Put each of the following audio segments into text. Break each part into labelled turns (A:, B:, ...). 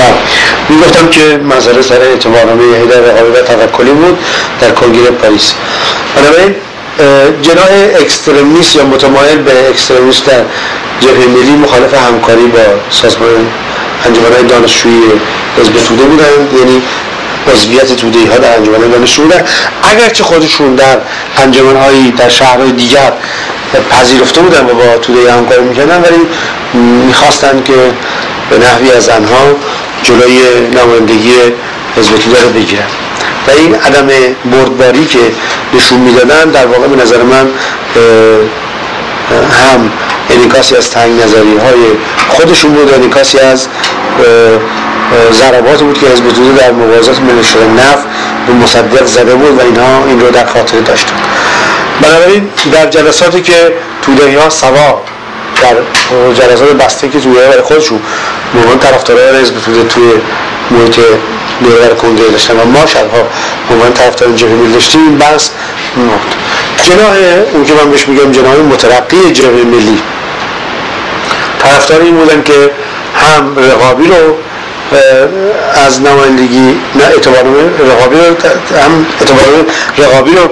A: و می‌گفتم که مسئله سر اعتبارنامه حیدر رقابی و توکلی بود در کنگره پاریس. بنابراین جناح extremist یا متمایل به extremist در جبهه ملی مخالف همکاری با سازمان انجمن دانشجویی حزب توده بودن یعنی عضویت توده ها در انجمن دانشجو بودن اگرچه خودشون در انجمن در شهرهای دیگر پذیرفته بودن و با توده همکاری می‌کردن ولی می‌خواستن که به نحوی از آنها جلوی نمایندگی حزب توده رو بگیرن. و این عدم بردباری که نشون می‌دادن در واقع به نظر من هم انیکاسی از تنگ نظری های خودشون بود انیکاسی از ضربات بود که حزب توده در مبارزات ملی نفت به مصدق زده بود و اینها این رو در خاطر داشتن. بنابراین در جلساتی که توده ها سوا در جلسات بسته که توده برای خودشون مهمان طرفدارای حزب توی محیط دورور کنگره داشتن و ما شبها عنوان طرفدار جبهه داشتیم این بحث نقد جناح اون که من بهش میگم جناح مترقی جبهه ملی. طرفدار این بودن که هم رقابی رو از نمایندگی نه اعتبار رقابی رو هم اعتبار رقابی رو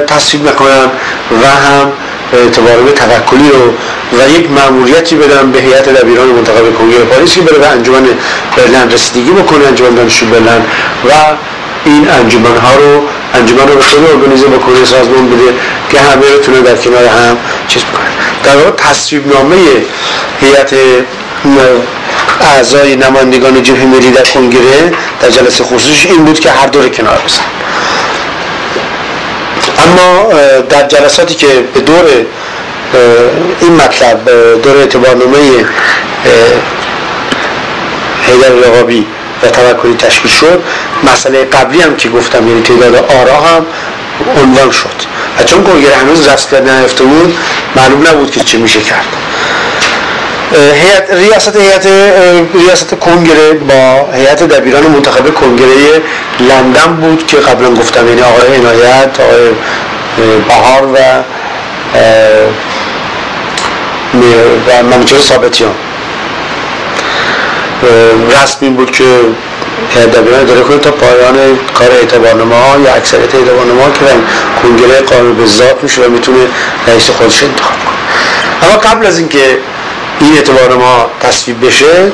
A: تصویب نکنن و هم اعتبار توکلی رو و یک معمولیتی بدن به هیئت دبیران منتخب کنگره پاریس که بره به انجمن برلن رسیدگی بکنه انجمن دانشجو برلن و این انجمن ها رو انجمن رو به خود ارگانیزه بکنه سازمان بده که همه بتونه در کنار هم چیز بکنه. در واقع تصویب نامه هیئت اعضای نمایندگان جبهه ملی در کنگره در جلسه خصوصی این بود که هر دور کنار بزن. اما در جلساتی که به دور این مطلب دور اعتبارنامه حیدر رقابی و توکلی تشکیل شد. مسئله قبلی هم که گفتم یعنی تعداد آرا هم عنوان شد. و چون کنگره هنوز رسل نیفته بود معلوم نبود که چه میشه کرد. هیئت ریاست هیئت ریاست کنگره با هیئت دبیران منتخب کنگره لندن بود که قبلا گفتم یعنی آقای عنایت آقای بهار و و منوچهر ثابتیان. رسم این بود که دبیران اداره کنید تا پایان کار اعتبارنامه ها یا اکثریت اعتبارنامه ها که کنگره قانون به ذات میشه و می‌تونه رئیس خودش انتخاب کنه. اما قبل از اینکه این اعتبار ما تصویب بشه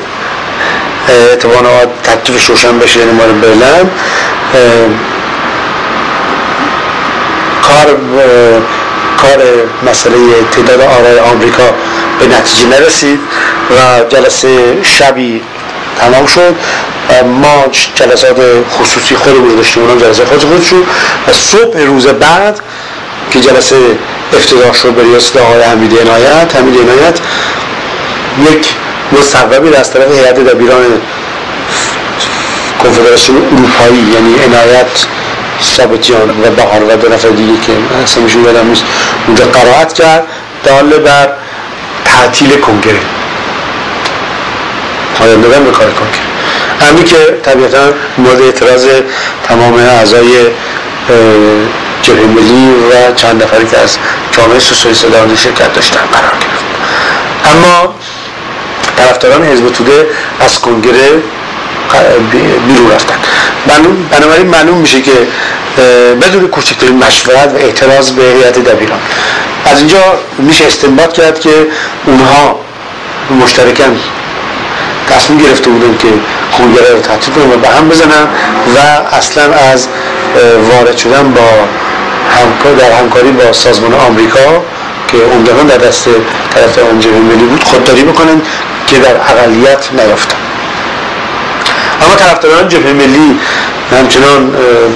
A: اعتبار ما تکلیفش روشن بشه یعنی مال برلن کار کار مسئله تعداد آرای آمریکا به نتیجه نرسید و جلسه شبی تمام شد. ما جلسات خصوصی خودمون داشتیم اونم جلسه خود خود شد. و صبح روز بعد که جلسه افتضاح شد به ریاست آقای حمید عنایت حمید عنایت یک مصوبی از طرف هیئت دبیران کنفدراسیون اروپایی یعنی عنایت ثابتیان و بهار و دو نفر دیگه که اسمشون یادم نیست اونجا قرائت کرد دال بر تعطیل کنگره. پایان به کار کنگره. همین که طبیعتا مورد اعتراض تمام اعضای جبهه و چند نفری که از جامعه سوسیالیست در شرکت داشتن قرار گرفت. اما طرفداران حزب توده از کنگره بیرون رفتن. بنابراین معلوم میشه که بدون کوچکترین مشورت و اعتراض به هیئت دبیران. از اینجا میشه استنباط کرد که اونها مشترکاً تصمیم گرفته بودن که کنگره رو تعطیل کنن و به هم بزنن و اصلا از وارد شدن با همکار در همکاری با سازمان آمریکا که عمدتا در دست طرف جبهه ملی بود خودداری بکنن. که در اقلیت نیافتن اما طرفداران جبهه ملی همچنان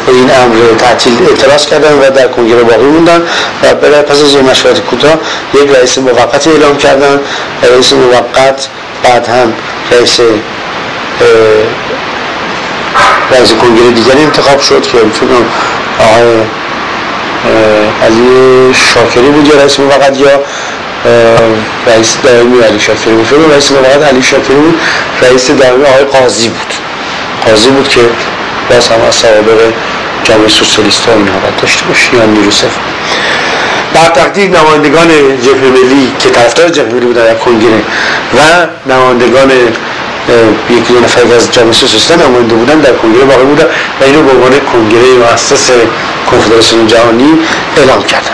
A: به این امر تعطیل اعتراض کردن و در کنگره باقی موندن و برای پس از مشورت کوتاه یک رئیس موقت اعلام کردن رئیس موقت بعد هم رئیس رئیس کنگره دیگری انتخاب شد که آقای علی شاکری بود یا رئیس موقت یا رئیس دائمی علی شاکری بود. رئیس موقت علی شاکری بود. رئیس دائمی آقای قاضی بود. قاضی بود که باز هم از سوابق جامعه سوسیالیست ها باید داشته باشه یا نیرو بر تقدیر نمایندگان جبهه ملی که طرفدار جبهه ملی بودن در کنگره و نمایندگان یکی دو نفر از جامعه سوسیالیست نماینده بودن در کنگره باقی بودن و اینو به عنوان کنگره مؤسس کنفدراسیون جهانی اعلام کردن.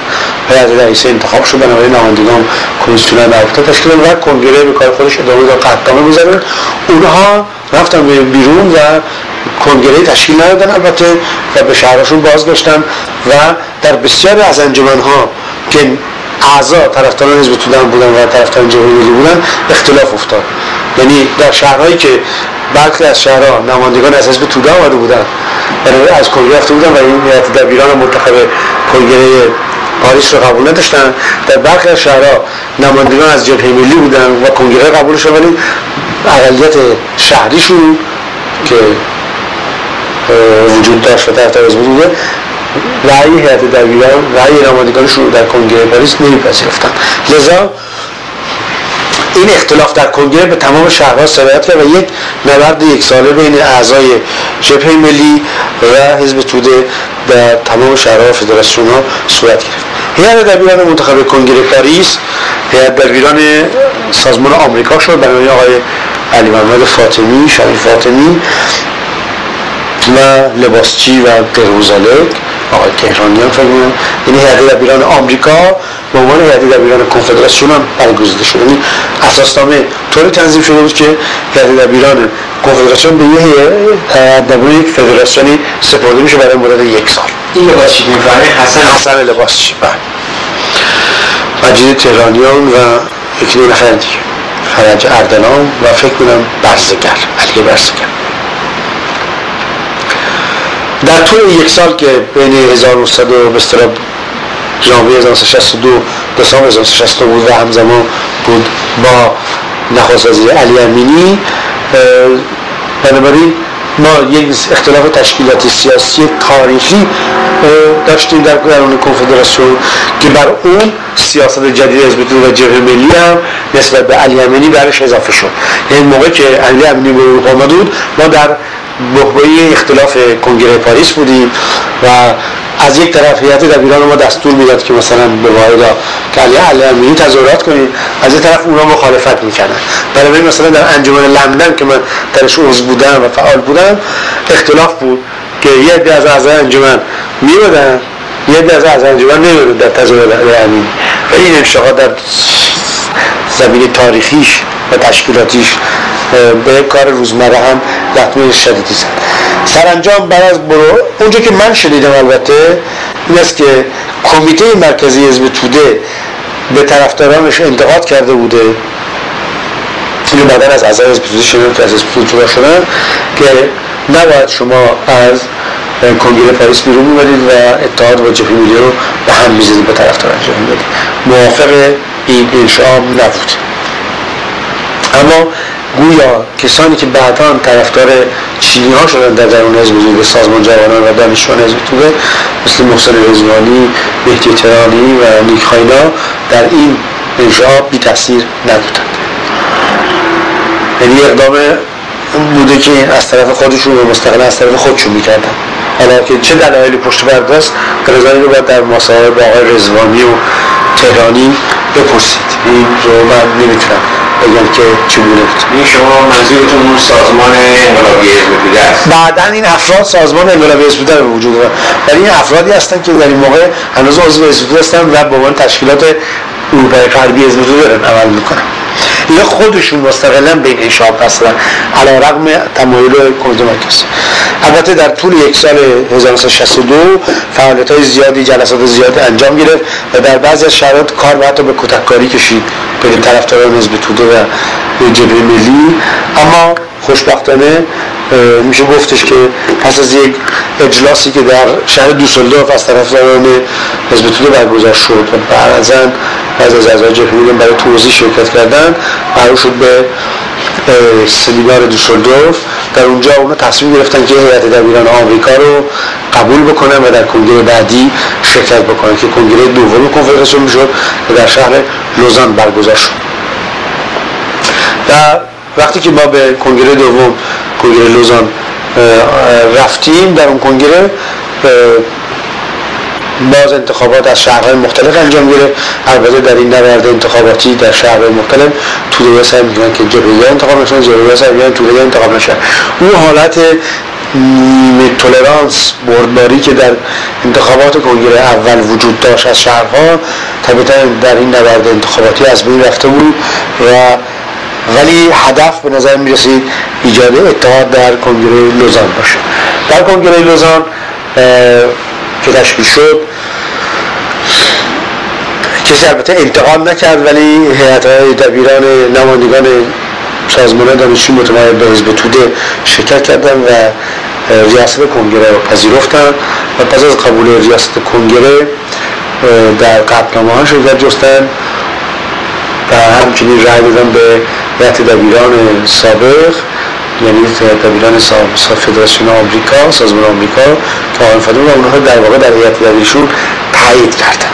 A: هیئت رئیسه انتخاب شد بنابراین نمایندگان کمیسیون رابطه تشکیل و کنگره به کار خودش ادامه داد قدامه بزنن اونها رفتن بیرون و کنگره تشکیل ندادن. البته و به شهرشون بازگشتن و در بسیاری از ها که اعضا طرفداران حزب توده بودن و طرفداران جمهوری ملی بودن اختلاف افتاد. یعنی در شهرهایی که برخی از شهرها نمایندگان از حزب توده آمده بودن و از کنگره رفته بودن و این هیئت دبیران منتخب کنگره پاریس رو قبول نداشتن. در برخی از شهرها نمایندگان از جبهه ملی بودن و کنگره قبولش ولی اقلیت شهریشون که وجود داشت و از بوده رأی هیئت دبیران رأی نمایندگانش رو در کنگره پاریس نمیپذیرفتن. لذا این اختلاف در کنگره به تمام شهرها سرایت کرد و یک نبرد یک ساله بین اعضای جبهه ملی و حزب توده در تمام شهرها فدراسیون ها صورت گرفت. هیئت دبیران منتخب کنگره پاریس هیئت دبیران سازمان آمریکا شد برای آقای علی محمد فاطمی شریف فاطمی و لباسچی و قربوزالک آقای فکر می‌کنم. یعنی هیئت دبیران آمریکا به عنوان هیئت دبیران کنفدراسیون هم برگزیده شد یعنی اساسنامه طوری تنظیم شده بود که هیئت دبیران کنفدراسیون به یه دبیران یک فدراسیونی سپرده میشه برای مدت یک سال.
B: این لباسچی می‌فهمه حسن.
A: حسن لباسچی بله. مجید تهرانیان و یکی دو نفر دیگه. فرج اردلان و فکر کنم برزگر. علی برزگر. در طول یک سال که بین 1900 و ژانویه 1962 دسامبر 1962 بود و همزمان بود با نخواست وزیر علی امینی بنابراین ما یک اختلاف تشکیلاتی سیاسی تاریخی داشتیم در درون کنفدراسیون که بر اون سیاست جدید حزب و جبهه ملی هم نسبت به علی امینی برش اضافه شد یعنی موقع که علی امینی به اروپا بود ما در بحبه اختلاف کنگره پاریس بودیم و از یک طرف هیئت دبیران ما دستور می‌داد که مثلا به واحدا که علی علمی تظاهرات کنید. از یک طرف اونا مخالفت می‌کردن. برای مثلا در انجمن لندن که من درش عضو بودم و فعال بودم اختلاف بود که یک از اعضای انجمن میبودن یک از اعضای انجمن نمیبودن در تظاهرات علی امین. و این انشاء در زمین تاریخیش و تشکیلاتیش به کار روزمره هم لطمه شدیدی زد. سرانجام بعد از برو اونجا که من شنیدم البته این است که کمیته مرکزی حزب توده به طرفدارانش انتقاد کرده بوده. اینو بعدا از اعضای حزب توده شنیدم که از حزب توده شدن که نباید شما از کنگره پاریس بیرون می‌برید و اتحاد با جبهه ملی رو به هم می‌زدید به طرفداران جبهه ملی موافق این انشاء نبود. اما گویا کسانی که بعدا طرفدار چینی ها شدن در درون حزب به سازمان جوانان و دانشجویان حزب توده مثل محسن رزوانی، مهدی ترانی و نیک در این انشاء بی تاثیر نبودند. یعنی اقدام بوده که از طرف خودشون و مستقل از طرف خودشون می‌کردن. حالا که چه دلایلی پشت پرده است رو باید در مصاحبه با آقای رزوانی و تهرانی بپرسید. این رو من نمی‌تونم بگم که چگونه بود.
B: این شما منظورتون اون سازمان انقلابی حزب است؟
A: بعدا این افراد سازمان انقلابی حزب به وجود دارن ولی این افرادی هستن که در این موقع هنوز عضو حزب هستن و به عنوان تشکیلات اروپای غربی حزب دارن عمل می‌کنن. اینا خودشون مستقلا به این انشاب هستن علا رقم تمایل کمیته البته در طول یک سال 1962 فعالیت های زیادی جلسات زیادی انجام گرفت و در بعضی از شرایط کار و حتی به کتککاری کشید به طرفداران حزب توده و جبهه ملی. اما خوشبختانه میشه گفتش که پس از یک اجلاسی که در شهر دوسلدورف از طرفداران حزب توده برگزار شد و بعضا بعض از اعضای جبهه برای توضیح شرکت کردن قرار شد به سمینار دوسلدورف. در اونجا اونا تصمیم گرفتن که هیئت دبیران آمریکا رو قبول بکنن و در کنگره بعدی شرکت بکنن که کنگره دوم کنفدراسیون می‌شد و در شهر لوزان برگزار شد. و وقتی که ما به کنگره دوم کنگره لوزان رفتیم در اون کنگره باز انتخابات از شهرهای مختلف انجام گیره البته در این نبرد انتخاباتی در شهرهای مختلف توده سعی می‌کنن که جبهه انتخاب نشن جبهه سعی می‌کنن توده انتخاب نشن. اون حالت نیمه تولرانس بردباری که در انتخابات کنگره اول وجود داشت از شهرها طبیعتا در این نبرد انتخاباتی از بین رفته بود و ولی هدف به نظر می رسید ایجاد اتحاد در کنگره لوزان باشه. در کنگره لوزان که تشکیل شد کسی البته انتقام نکرد ولی هیئت های دبیران نمایندگان سازمان دانشجو متمایل به حزب توده شرکت کردن و ریاست کنگره رو پذیرفتن. و پس از قبول ریاست کنگره در قبلنامه ها شرکت جستن و همچنین رای دادن به هیئت دبیران سابق یعنی دبیران فدراسیون آمریکا سازمان آمریکا که آقای فدون و اونها در واقع در هیئت دبیرشون تایید کردن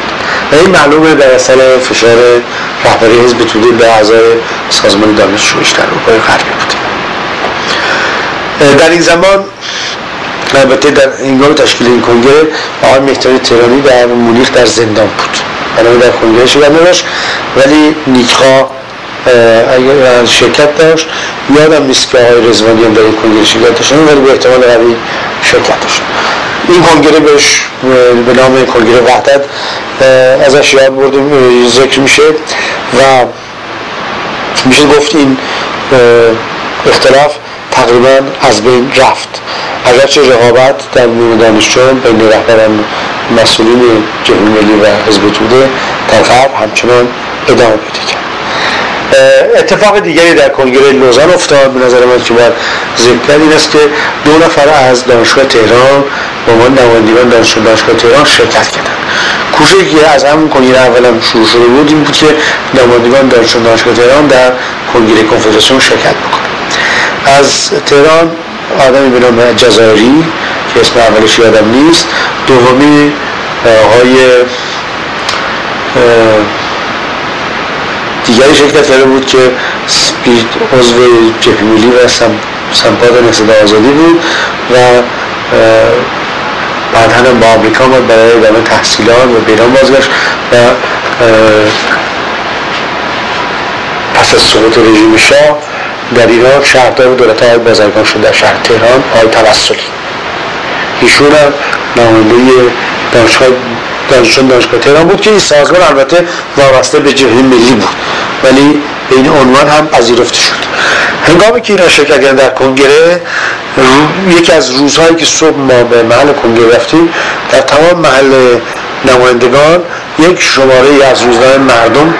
A: و این معلومه در اثر فشار رهبری حزب توده به اعضای سازمان دانشجویش در اروپای غربی بود. در این زمان البته در اینگاه تشکیل این کنگره آقای مهتری تهرانی در مونیخ در زندان بود. بنابراین در کنگره شدن نداشت ولی نیکخا اگر شرکت داشت یادم نیست که آقای رزوانی هم در این کنگره شرکت داشت ولی به احتمال قوی شرکت داشت این کنگره بهش به نام کنگره وحدت ازش یاد برده ذکر میشه و میشه گفت این اختلاف تقریبا از بین رفت. اگرچه رقابت در میون دانشجویان بین رهبران مسئولین جمهوری و حزب توده در همچنان ادامه پیدا کرد. اتفاق دیگری در کنگره لوزان افتاد. به نظر من که باید ذکر این است که دو نفر از دانشگاه تهران به عنوان نمایندگان دانشگاه دانشگاه تهران شرکت کردند. کوششی که از همون کنگره اولا شروع شده بود این بود که نمایندگان دانشگاه دانشگاه تهران در کنگره کنفدراسیون شرکت بکنند. از تهران آدمی به نام جزایری که اسم اولش یادم نیست دومی آقای دیگری شرکت کرده بود که عضو جبهه ملی و سمپاد نهضت آزادی بود و بعد هم با آمریکا آمد برای ادامه تحصیلات و به ایران بازگشت و پس از سقوط رژیم شاه در ایران شهردار دولت های بازرگان شد در شهر تهران آقای توسلی. ایشون هم نماینده دانشگاه دانشگاه تهران بود که این سازمان البته وابسته به جبهه ملی بود. ولی به این عنوان هم پذیرفته شد. هنگامی که اینا شرکت کردن در کنگره یکی از روزهایی که صبح ما به محل کنگره رفتیم در تمام محل نمایندگان یک شماره از روزنامه مردم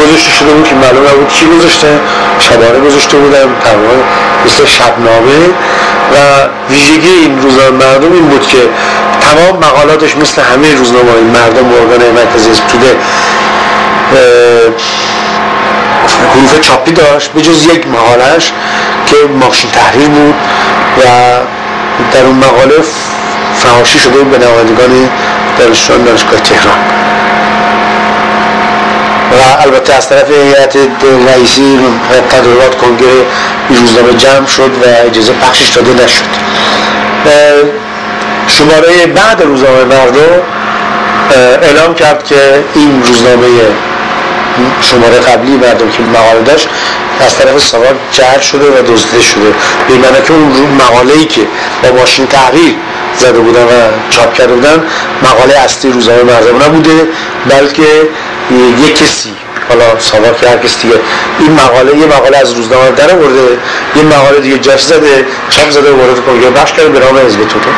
A: گذاشته شده بود که معلوم نبود کی گذاشته شبانه گذاشته بودن تقریبا مثل شبنامه. و ویژگی این روزنامه مردم این بود که تمام مقالاتش مثل همه روزنامه مردم ارگان مرکزی توده حروف چاپی داشت به جز یک مقالش که ماشین تحریر بود و در اون مقاله فهاشی شده به نمایندگان دانشجویان دانشگاه تهران. و البته از طرف هیئت رئیسی تدارکات کنگره این روزنامه جمع شد و اجازه پخشش داده نشد. شماره بعد روزنامه مردم اعلام کرد که این روزنامه شماره قبلی مردم که مقاله داشت از طرف سوار جهر شده و دزدیده شده. به معنی که اون مقاله ای که با ماشین تغییر زده بودن و چاپ کرده بودن مقاله اصلی روزنامه مردم نبوده بلکه یک کسی حالا سوار که هر کسی دیگه این مقاله یه مقاله از روزنامه در آورده یه مقاله دیگه جاش زده چاپ زده وارد کنگره بخش کرده به نام حزب توده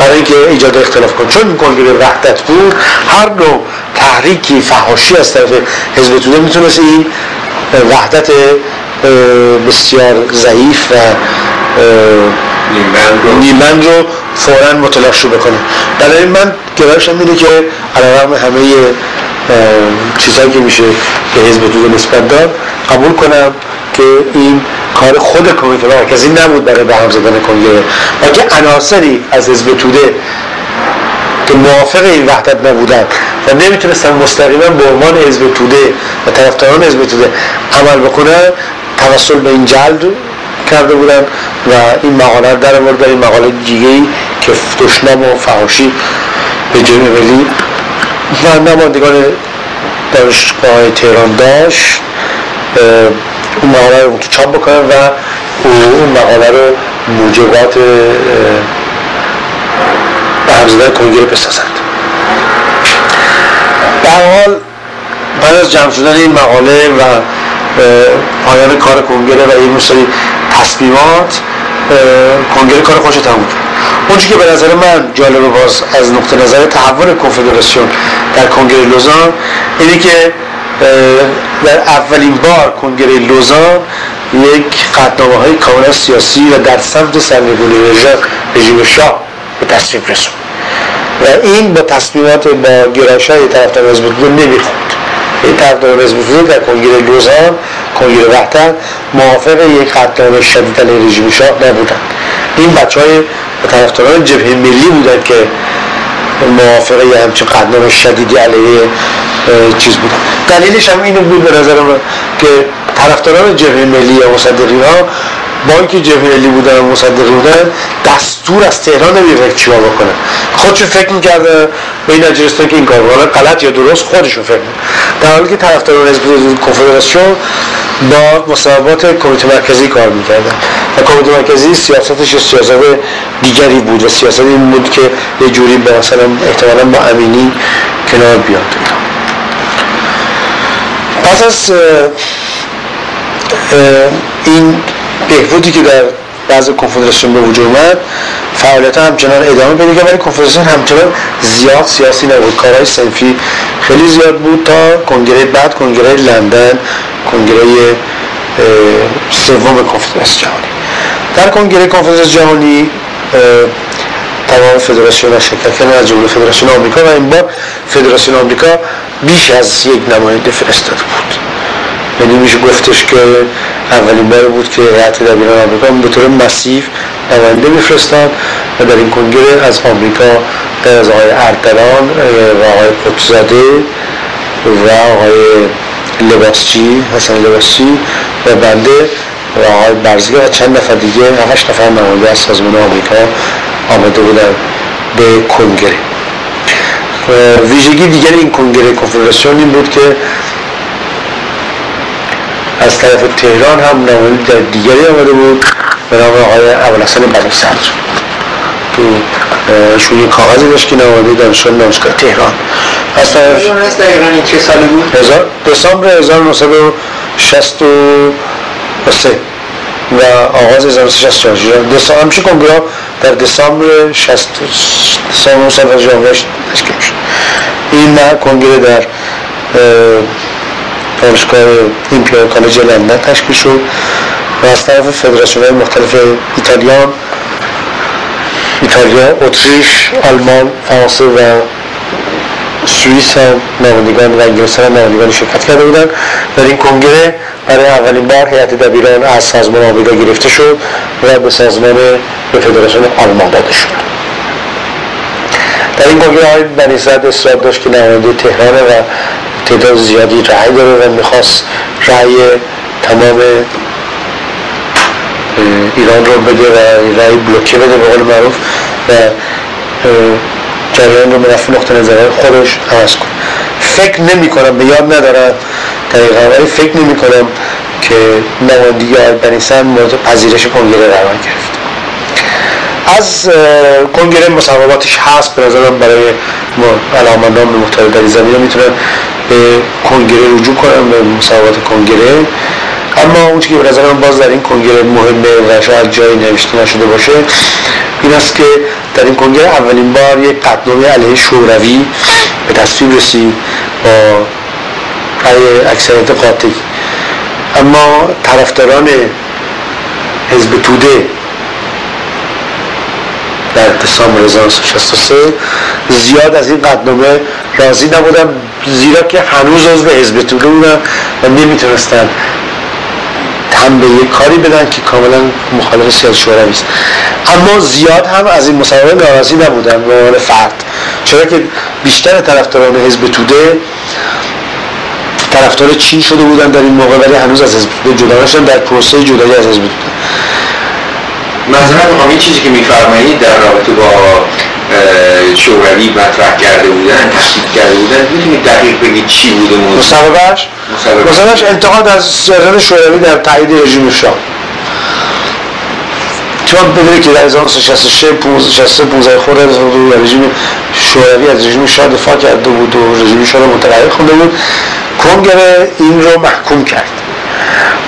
A: برای اینکه ایجاد اختلاف کن چون کنگره وحدت بود هر نوع تحریکی فحاشی از طرف حزب توده می‌تونست این وحدت بسیار ضعیف و نیمند رو فورا متلاشی بکنه. برای من گرایشم اینه که علیرغم همه چیزهایی که میشه به حزب توده نسبت داد قبول کنم که این کار خود کمیته مرکزی نبود برای به هم زدن کنگره. بلکه عناصری از حزب توده که موافق این وحدت نبودن و نمی‌تونستن مستقیما به عنوان حزب توده و طرفداران حزب توده عمل بکنن توسل به این جلد کرده بودن و این مقاله در مورد این مقاله دیگه ای که دشنام و فحاشی به جبهه ملی و نمایندگان دانشگاه تهران داشت اون مقاله رو چاپ بکنن و اون مقاله رو موجبات به همزدن کنگره بسازند. در حال بعد از جمع شدن این مقاله و پایان کار کنگره و این سری تصمیمات کنگره کار خوش تموم کرد. اونچه که به نظر من جالب باز از نقطه نظر تحول کنفدراسیون در کنگره لوزان اینه که در اولین بار کنگره لوزان یک قطنامه های کاملا سیاسی و در سمت سرنگونی رژیم شاه به تصویب رسون و این با تصمیمات با گرایش های طرفدار حزب توده نمی‌خوند این طرفدار حزب در کنگره لوزان کنگره وحدت موافق یک قطنامه شدید علیه رژیم شاه نبودند این بچه های طرفداران جبهه ملی بودند که موافقه یه همچین قدنام شدیدی علیه چیز بود دلیلش هم اینو بود به نظر من که طرفداران جبهه ملی یا مصدقین ها با اینکه جبهه ملی بودن و مصدقی بودن دستور از تهران نمی‌دونن چیکار بکنن خودشون فکر می‌کرده به این نجرستان که این کار غلط یا درست خودشون فکر در حالی که طرفداران حزب کنفدراسیون با مصاحبات کمیته مرکزی کار می‌کردن و کمیته مرکزی سیاستش سیاست دیگری بود و سیاست این بود که یه جوری به مثلا احتمالا با امینی کنار بیاد. پس از این بهبودی که در بعض کنفدراسیون به وجود اومد فعالیت همچنان ادامه پیدا کرد ولی کنفدراسیون همچنان زیاد سیاسی نبود. کارهای سنفی خیلی زیاد بود تا کنگره بعد کنگره لندن کنگره سوم کنفدراسیون جهانی. در کنگره کنفدراسیون جهانی تمام فدراسیون ها شرکت کردن از جمله فدراسیون آمریکا و این بار فدراسیون آمریکا بیش از یک نماینده فرستاده بود. یعنی میشه گفتش که اولین بار بود که هیئت دبیران آمریکا به طور مسیف نماینده میفرستاد و در این کنگره از آمریکا از آقای اردلان و آقای قطزاده و آقای لباسچی حسن لباسچی و بنده و آقای برزگه و چند نفر دیگه هشت نفر نماینده از سازمان آمریکا آمده بودن به کنگره. ویژگی دیگر این کنگره کنفدراسیون این بود که از طرف تهران هم نماینده در دیگری آمده بود به نام آقای ابوالحسن بنی صدر ایشون یک کاغذی داشت که نماینده دانشگاه دانشگاه تهران.
B: از طرف چه سالی بود؟
A: دسامبر 1963 و آغاز 1964 دسامبر همیشه کنگره در دسامبر 60 دسامبر 1964 تشکیل شد این کنگره در دانشگاه ایمپیریال کالج لندن تشکیل شد. و از طرف فدراسیون های مختلف ایتالیان ایتالیا، اتریش، آلمان، فرانسه و سوئیس هم نمایندگان و انگلستان هم نمایندگان شرکت کرده بودن در این کنگره برای اولین بار هیئت دبیران از سازمان آمریکا گرفته شد و به سازمان به فدراسیون آلمان داده شد. در این کنگره های بنی صد اصرار داشت که نماینده تهران و تعداد زیادی رأی داره و می‌خواست رأی تمام ایران رو بده و رأی بلوکه بده به قول معروف و جریان رو نفع نقطه نظر خودش عوض کنه. فکر نمی کنم به یاد ندارم دقیقا ولی فکر نمی کنم که نمایندگی آقای بنیسن مورد پذیرش کنگره قرار گرفت. از کنگره مصوباتش هست به نظرم برای علامندان مختلف در زمینه می‌تونن به کنگره رجوع کنم به مصوبات کنگره. اما اون که به نظرم باز در این کنگره مهمه و شاید جایی نوشته نشده باشه این است که در این کنگره اولین بار یک قطنامه علیه شوروی به تصویب رسید با رأی اکثریت قاطعی اما طرفداران حزب توده در دسامبر 1963 زیاد از این قدنامه راضی نبودن زیرا که هنوز عضو حزب توده بودن و نمی‌تونستن هم به یک کاری بدن که کاملا مخالف سیاست شوروی است. اما زیاد هم از این مصاحبه ناراضی نبودن به عنوان فرد. چرا که بیشتر طرفداران حزب توده طرفدار چین شده بودن در این موقع ولی هنوز از حزب توده جدا در پروسه جدایی از حزب توده.
B: مثلا این چیزی که میفرمایید در رابطه با شوروی مطرح کرده بودن تشکیل کرده بودن می‌تونید دقیق بگید چی بوده موضوع؟
A: مسببش.
B: مسببش
A: انتقاد از سیاست شوروی در تایید رژیم شاه. چون ببینید که در 1966 15 15 خورده رژیم شوروی از رژیم شاه دفاع کرده بود و رژیم شاه رو متقاعد خونده بود. کنگره این رو محکوم کرد.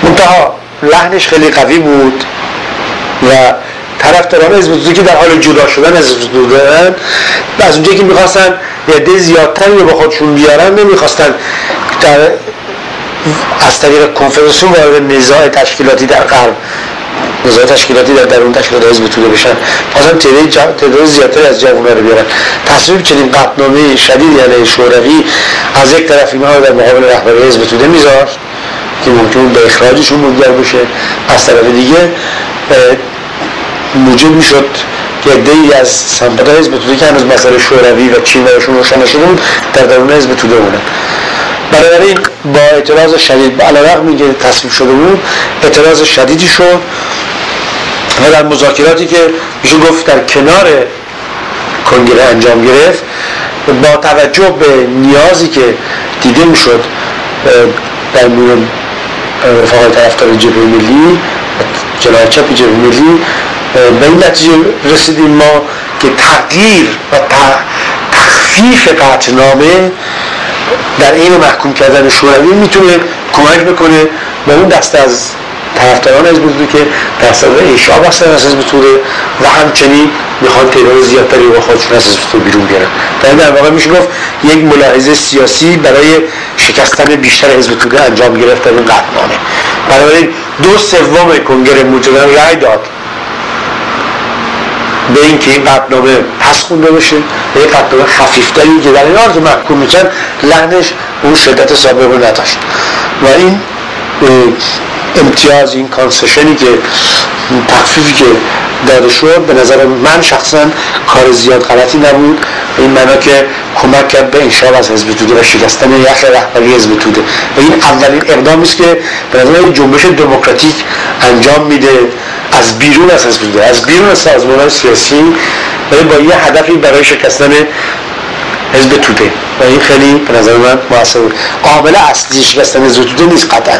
A: منتها لحنش خیلی قوی بود. و طرفداران حزب توده که در حال جدا شدن از حزب بودن از اونجایی که می‌خواستن عده زیادتری رو با خودشون بیارن نمی‌خواستن در از طریق کنفدراسیون وارد نزاع تشکیلاتی در غرب نزاع تشکیلاتی در درون تشکیلات حزب توده بشن. خواستن تعداد جا- تعداد زیادتری از جوان‌ها رو بیارن. تصویب چنین قطعنامه شدیدی علیه شوروی از یک طرف اینها در مقابل رهبری حزب توده میذاشت که ممکن به اخراجشون منجر بشه. از طرف دیگه موجب می‌شد که عده‌ای از سمپاتای حزب توده که هنوز مسئله شوروی و چین براشون روشن نشده بود در درون حزب توده بودن بنابراین با اعتراض شدید علی رغم که تصویب شده بود اعتراض شدیدی شد و در مذاکراتی که میشه گفت در کنار کنگره انجام گرفت با توجه به نیازی که دیده می‌شد در میون رفاقای طرفدار جبهه ملی جناح چپ جبهه ملی به این نتیجه رسیدیم ما که تغییر و تخفیف قطعنامه در این محکوم کردن شوروی می‌تونه کمک بکنه به اون دسته از طرفداران حزب توده که در صدر انشاب هستن از توده و همچنین می‌خوان تعداد زیادتری با خودشون از حزب بیرون بیارن. در در واقع میشه گفت یک ملاحظه سیاسی برای شکستن بیشتر حزب توده انجام گرفت در این قطعنامه. بنابراین دو سوم کنگره موجودان رأی داد. به اینکه این قطعنامه پس خونده بشه به یک قطعنامه خفیفتری که در این که محکوم میشن لحنش اون شدت سابق رو نداشت و این امتیاز این کانسشنی که تخفیفی که داده شد به نظر من شخصا کار زیاد غلطی نبود. این معنا که کمک کرد به انشاب از حزب توده و شکستن یخ رهبری حزب توده. و این اولین اقدامی است که به نظر جنبش دموکراتیک انجام میده. از بیرون از حزب توده از بیرون از سازمان سیاسی ولی با یه هدفی برای شکستن حزب توده. و این خیلی به نظر من بود. عامل اصلی شکستن حزب توده نیست قطعا.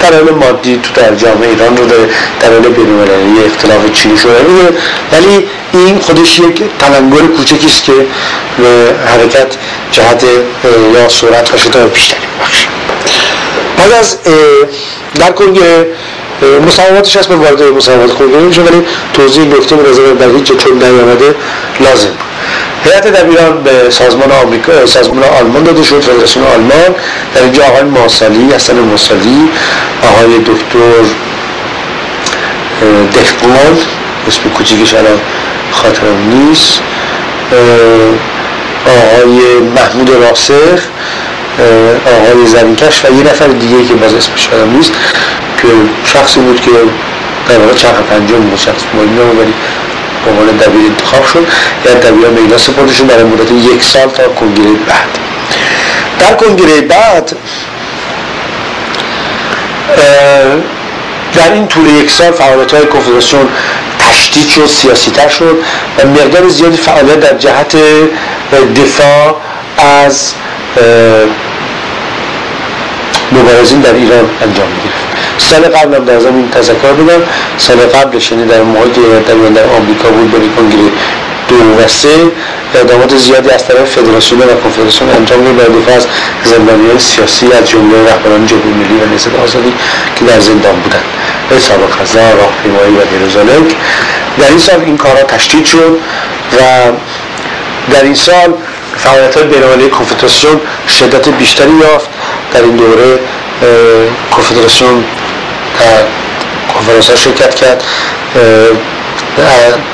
A: دلایل مادی تو در جامعه ایران رو داره. دلایل بین‌المللی اختلاف چینی شوروی ولی این خودش یک تلنگر کوچکی است که به حرکت جهت یا سرعت و شتاب بیشتری بعد از در اه، مساواتش هست به وارد مساوات کنگره میشه ولی توضیح نکته به نظر در هیچ چون نیامده لازم. هیئت دبیران به سازمان آمریکا سازمان آلمان داده شد فدراسیون آلمان. در اینجا آقای ماسالی حسن ماسالی آقای دکتر دفگول اسم کوچیکش الان خاطرم نیست. آقای محمود راسخ. آقای زمینکش و یه نفر دیگه که باز اسمش یادم نیست که شخصی بود که در واقع چرخ پنجم بود شخص نبود ولی به عنوان دبیر انتخاب شد. یا دبیران به اینا سپرده شد برای مدت یک سال تا کنگره بعد. در کنگره بعد در این طول یک سال فعالیت های کنفدراسیون تشدید شد سیاسی تر شد و مقدار زیادی فعالیت در جهت دفاع از مبارزین در ایران انجام می‌گرفت سال قبل هم در زمین تذکر بدم. سال قبلش یعنی در موقعی که در در آمریکا بود برای کنگره دو و سه اقدامات زیادی از طرف فدراسیون و کنفدراسیون انجام گرفت برای دفاع از زندانیان سیاسی از جمله رهبران جمهوری ملی و نهضت آزادی که در زندان بودند. سابق خزا راهپیمایی و غیر ذالک در این سال این کارها تشدید شد و در این سال فعالیت های بینالمللی کنفدراسیون شدت بیشتری یافت. در این دوره کنفدراسیون در کنفرانس ها شرکت کرد.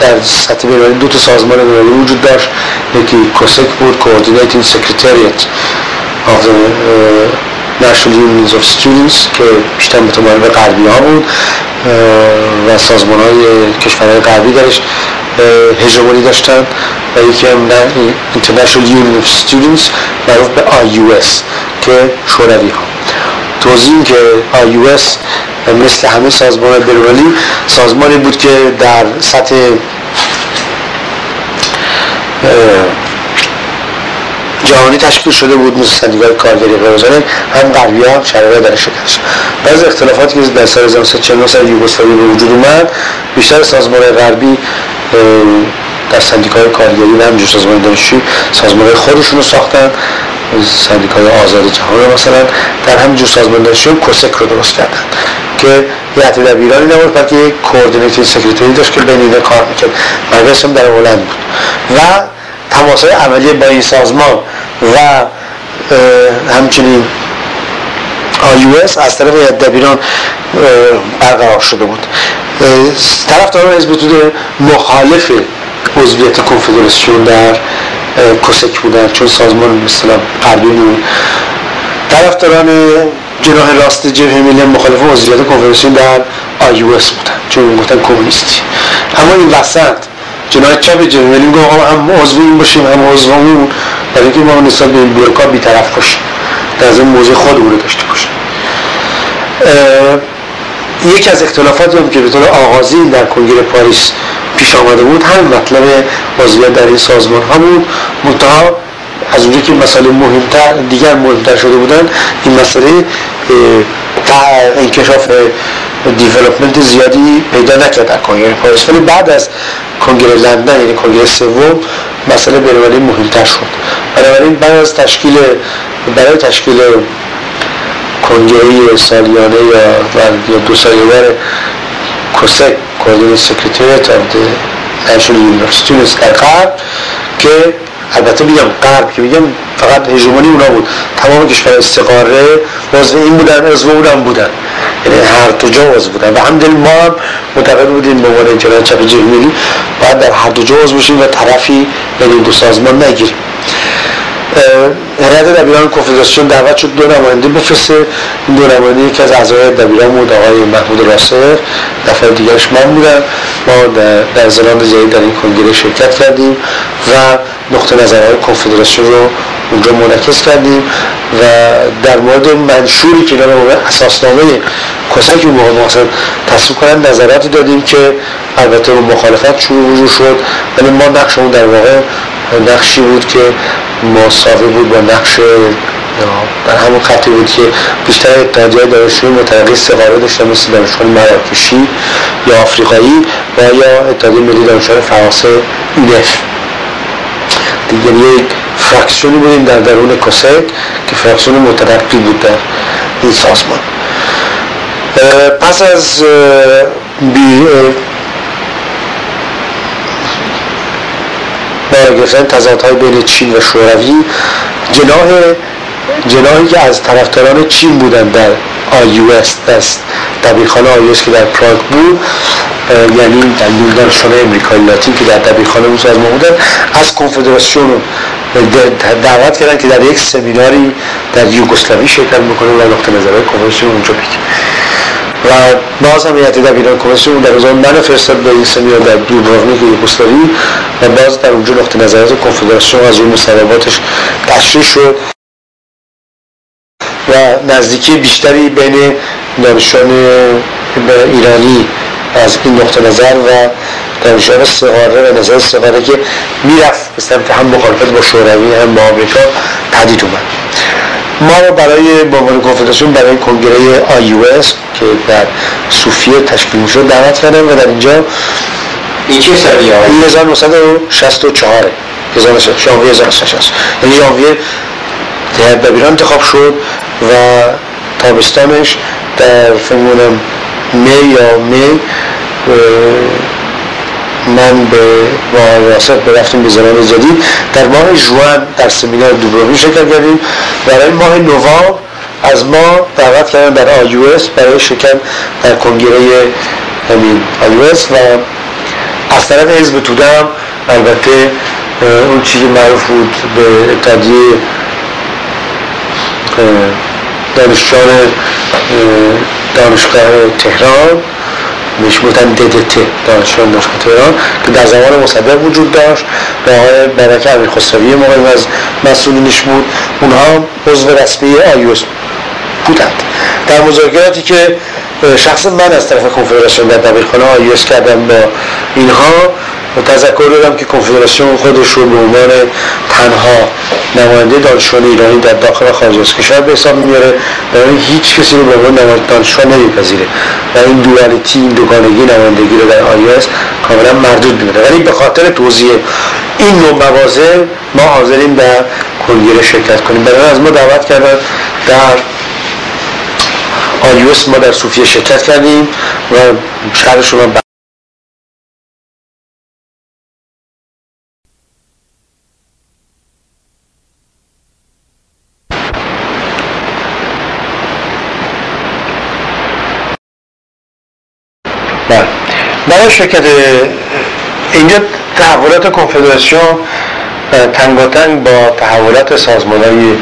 A: در- سطح بینالمللی دو تا سازمان بینالمللی وجود داشت. یکی کوسک بود Coordinating Secretariat of the National Unions of Students که بیشتر متمایل به غربی ها بود و سازمان های کشورهای غربی درش هژمونی داشتن و یکی هم نه- International Union of Students معروف به IUS که شوروی ها توضیح که IUS مثل همه سازمان بینالمللی سازمانی بود که در سطح جهانی تشکیل شده بود مثل سندیکای کارگری غیر هم غربی هم شرقی در شکست. بعض اختلافاتی که در سال 1949 سال یوگسلاوی به وجود اومد بیشتر سازمان غربی در سندیکای کارگری و همجور سازمان دانشجویی سازمان خودشون رو ساختن. سندیکای آزاد جهان مثلا در همینجور سازمان دانشجویی کسک رو درست کردن که یه حتی در ایرانی نبود بلکه یک کوردینیتین سکرتری داشت که بین کار می‌کرد. مرکزش هم در هلند بود. و تماسای عملی با این سازمان و همچنین آیوس از طرف دبیران برقرار شده بود. طرف دارم حزب توده مخالف عضویت کنفدراسیون در کسک بودن چون سازمان مثلا غربی بود. طرفداران جناح راست جبهه ملی مخالف عضویت کنفدراسیون در آیوس بودن چون گفتن کمونیستی. اما این وسط جناح چپ جبهه ملی هم عضو این باشیم هم عضو اون برای اینکه ما نسبت به این بی بیطرف باشیم. در از این موضوع خودمون داشته باشیم. یکی از اختلافاتی هم که به طور آغازین در کنگره پاریس پیش آمده بود هم مطلب عضویت در این سازمان ها بود. منتها از اونجا که مسئله مهمتر دیگر مهمتر شده بودن این مسئله انکشاف development زیادی پیدا نکرد در کنگره پاریس. ولی بعد از کنگره لندن یعنی کنگره سوم مسئله بنابراین مهمتر شد. بنابراین بعد از تشکیل برای تشکیل کنگره سالیانه یا دو سالیانه COSEC Coordinating Secretariat of the نشنال یونیورسیتی در غرب که البته میگم غرب که میگم فقط هژمونی اونا بود. تمام کشور استقاره عضو این بودن عضو اونم بودن. یعنی هر دو جا عضو بودن. و همدل ما هم معتقد بودیم به عنوان انجرای چپ جهمیلی باید در هر دو جا عضو باشیم و طرفی بین دو سازمان نگیریم. هیئت دبیران کنفدراسیون دعوت شد. دو نماینده بفرسته. دو نماینده یکی از اعضای دبیران بود آقای محمود راسر دفعه دیگرش من بودم. ما در زلاند جدید در این کنگره شرکت کردیم و نقطه نظرهای کنفدراسیون رو اونجا منعکس کردیم و در مورد منشوری که اینا اساسنامه کسک اون موقع تصویب کنن نظراتی دادیم که البته رو مخالفت شروع شد. ولی ما نقشمون در واقع نقشی بود که مساوی بود با نقش در همون خطی بود که بیشتر اتحادیه دانشجوی مترقی سقاره داشتن مثل دانشگاه مراکشی یا آفریقایی و یا اتحادیه ملی دانشجویان فرانسه ایدف دیگه یک فراکسیونی بودیم در درون کسک که فراکسیون مترقی بود در این سازمان. پس از بی برای گرفتن تضادهای بین چین و شوروی جناح جناحی که از طرفداران چین بودن در آیوس دست دبیرخانه آیوس که در پراگ بود یعنی در دانشگاه امریکای لاتین که در دبیرخانه اون سازمان بودن از کنفدراسیون دعوت کردن که در یک سمیناری در یوگسلاوی شرکت می‌کنه و نقطه نظر کنفدراسیون اونجا و باز هم هیئت دبیران کمیسیون در روزان من فرستاد به این سمینار در دوبروونیک یوگسلاوی و باز در اونجا نقطه نظرات کنفدراسیون از اون مصوباتش تشریح شد و نزدیکی بیشتری بین دانشان ایرانی از این نقطه نظر و دانشان سقاره و نظر سقاره که می‌رفت به سمت هم مخالفت با شوروی هم با آمریکا پدید اومد. ما رو برای به عنوان کنفدراسیون برای کنگره اس که در سوفیه تشکیل شد دعوت کردن و در اینجا
B: این چه سالیه؟
A: این 1964 ژانویه 1960 یعنی ژانویه دبیران انتخاب شد و تابستانش در فکر می یا می من به با راسط به رفتیم به زمان جدید. در ماه جوان در سمینار دوبروی شرکت کردیم. برای ماه نوامبر از ما دعوت کردن در آیوس برای شرکت در کنگره همین آیوس و از طرف حزب توده هم البته اون چیزی معروف بود به اتحادیه دانشجویان دانشگاه تهران. بهش بودن دانشجویان دانشگاه تهران که در زمان مصدق وجود داشت. و آقای برکه امیر خسروی موقعی از مسئولینش بود. اونها عضو رسمی آیوس بودند. در مذاکراتی که شخص من از طرف کنفدراسیون در دبیرخانه آیوس کردم با اینها تذکر دادم که کنفدراسیون خودش رو به عنوان تنها نماینده دانشجویان ایرانی در داخل خارج از کشور به حساب میاره برای هیچ کسی رو به عنوان نماینده دانشجو نمیپذیره و این دوالیتی این دوگانگی نمایندگی رو در آیس کاملا مردود میده ولی به خاطر توضیح این نوع مواضع ما حاضرین در کنگره شرکت کنیم. برای از ما دعوت کردن در آیوس ما در صوفیه شرکت کردیم و شهر شما بله. برای شرکت اینجا تحولات کنفدراسیون تنگاتنگ با تحولات سازمان های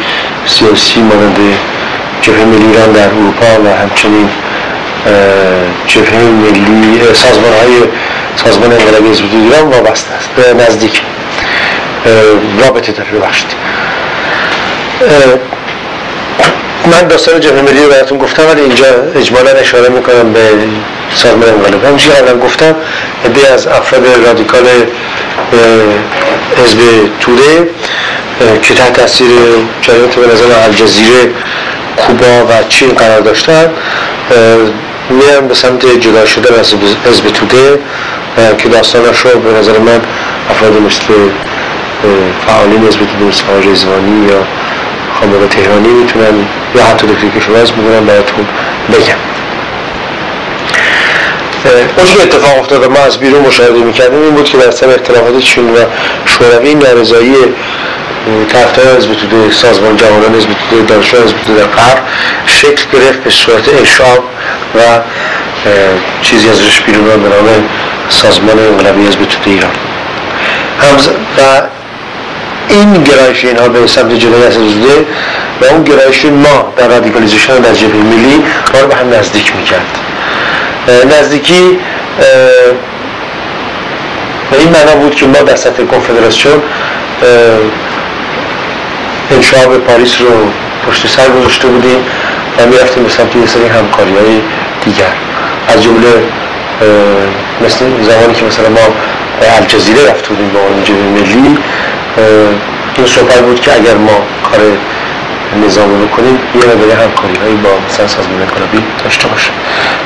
A: سیاسی مانند جبهه ملی ایران در اروپا و همچنین جبهه ملی سازمان های سازمان انقلابی حزب ایران وابسته است به نزدیک. رابطه داره ببخشید. من داستان جبهه ملی رو براتون گفتم ولی اینجا اجمالا اشاره می‌کنم به سازمان انقلاب. همونجوری قبلا گفتم؟ عده از افراد رادیکال حزب توده که تحت تاثیر جریانات به نظر الجزیره کوبا و چین قرار داشتن میرن به سمت جدا شدن از حزب توده که داستانش رو به نظر من افراد مثل فعالین حزب توده مثل یا خامق تهرانی می‌تونن یا حتی دکتر کشورز می‌تونن براتون بگم اون که اتفاق افتاد ما از بیرون مشاهده می‌کردیم این بود که در سر اختلافات چین و شوروی نارضایی طرفدار حزب توده سازمان جوانان حزب توده دانشجویان حزب توده در قهر شکل گرفت به صورت انشاب و چیزی ازش بیرون به نام سازمان انقلابی حزب توده ایران. و این گرایش اینها به سمت جدایی از توده و اون گرایش ما در radicalization در جبهه ملی ما رو به هم نزدیک می‌کرد. نزدیکی به این معنا بود که ما در سطح کنفدراسیون انشعاب پاریس رو پشت سر گذاشته بودیم و می‌رفتیم به سمت یه سری همکاری های دیگر. از جمله مثل زمانی که مثلا ما به الجزیره رفته بودیم به عنوان ملی این صحبت بود که اگر ما کار نظام کنیم یه مقدار همکاری هایی با مثلا سازمان انقلابی داشته باشه.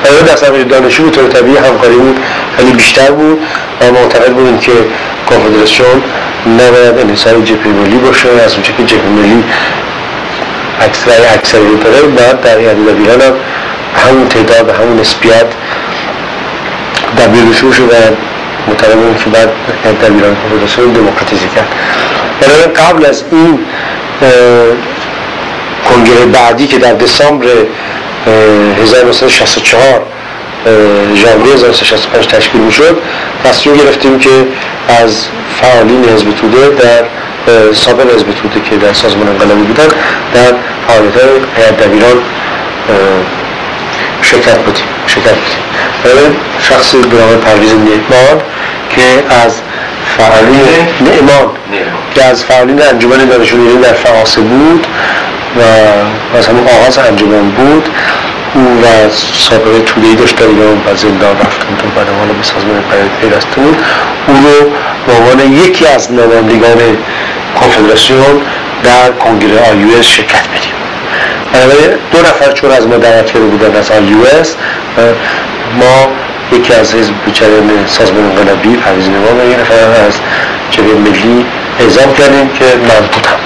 A: و در سطح دانشجو طور طبیعی همکاری بود خیلی بیشتر بود و معتقد بودیم که کنفدراسیون نباید انحصار جبهه ملی باشه از اونجا که جبهه ملی اکثر اکثریت داره باید در ایران هم همون تعداد همون نسبیت در بیرون شد و معتقد که بعد در ایران کنفدراسیون دموکراتیزه کرد. برای قبل از این کنگره بعدی که در دسامبر 1964 ژانویه 1965 تشکیل می‌شد تصمیم گرفتیم که از فعالین حزب توده در سابق حزب توده که در سازمان انقلابی بودن در فعالیت هیئت دبیران شرکت بودیم شرکت بودیم. شخصی به نام پرویز نعمان که از فعالین نعمان. که از فعالین انجمن دانشجویان در فرانسه بود و از همون آغاز انجمن بود. او و سابقه طولی داشت در ایران و زندان رفت بود و بعد حالا به سازمان پیوسته بود او رو به عنوان یکی از نمایندگان کنفدراسیون در کنگره آی شرکت بدیم بنابراین دو نفر چون از ما دعوت کرده بودن از آی ما یکی از حزب جریان سازمان انقلابی پرویز نما و یک نفر از جبهه ملی اعزام کردیم که من بودم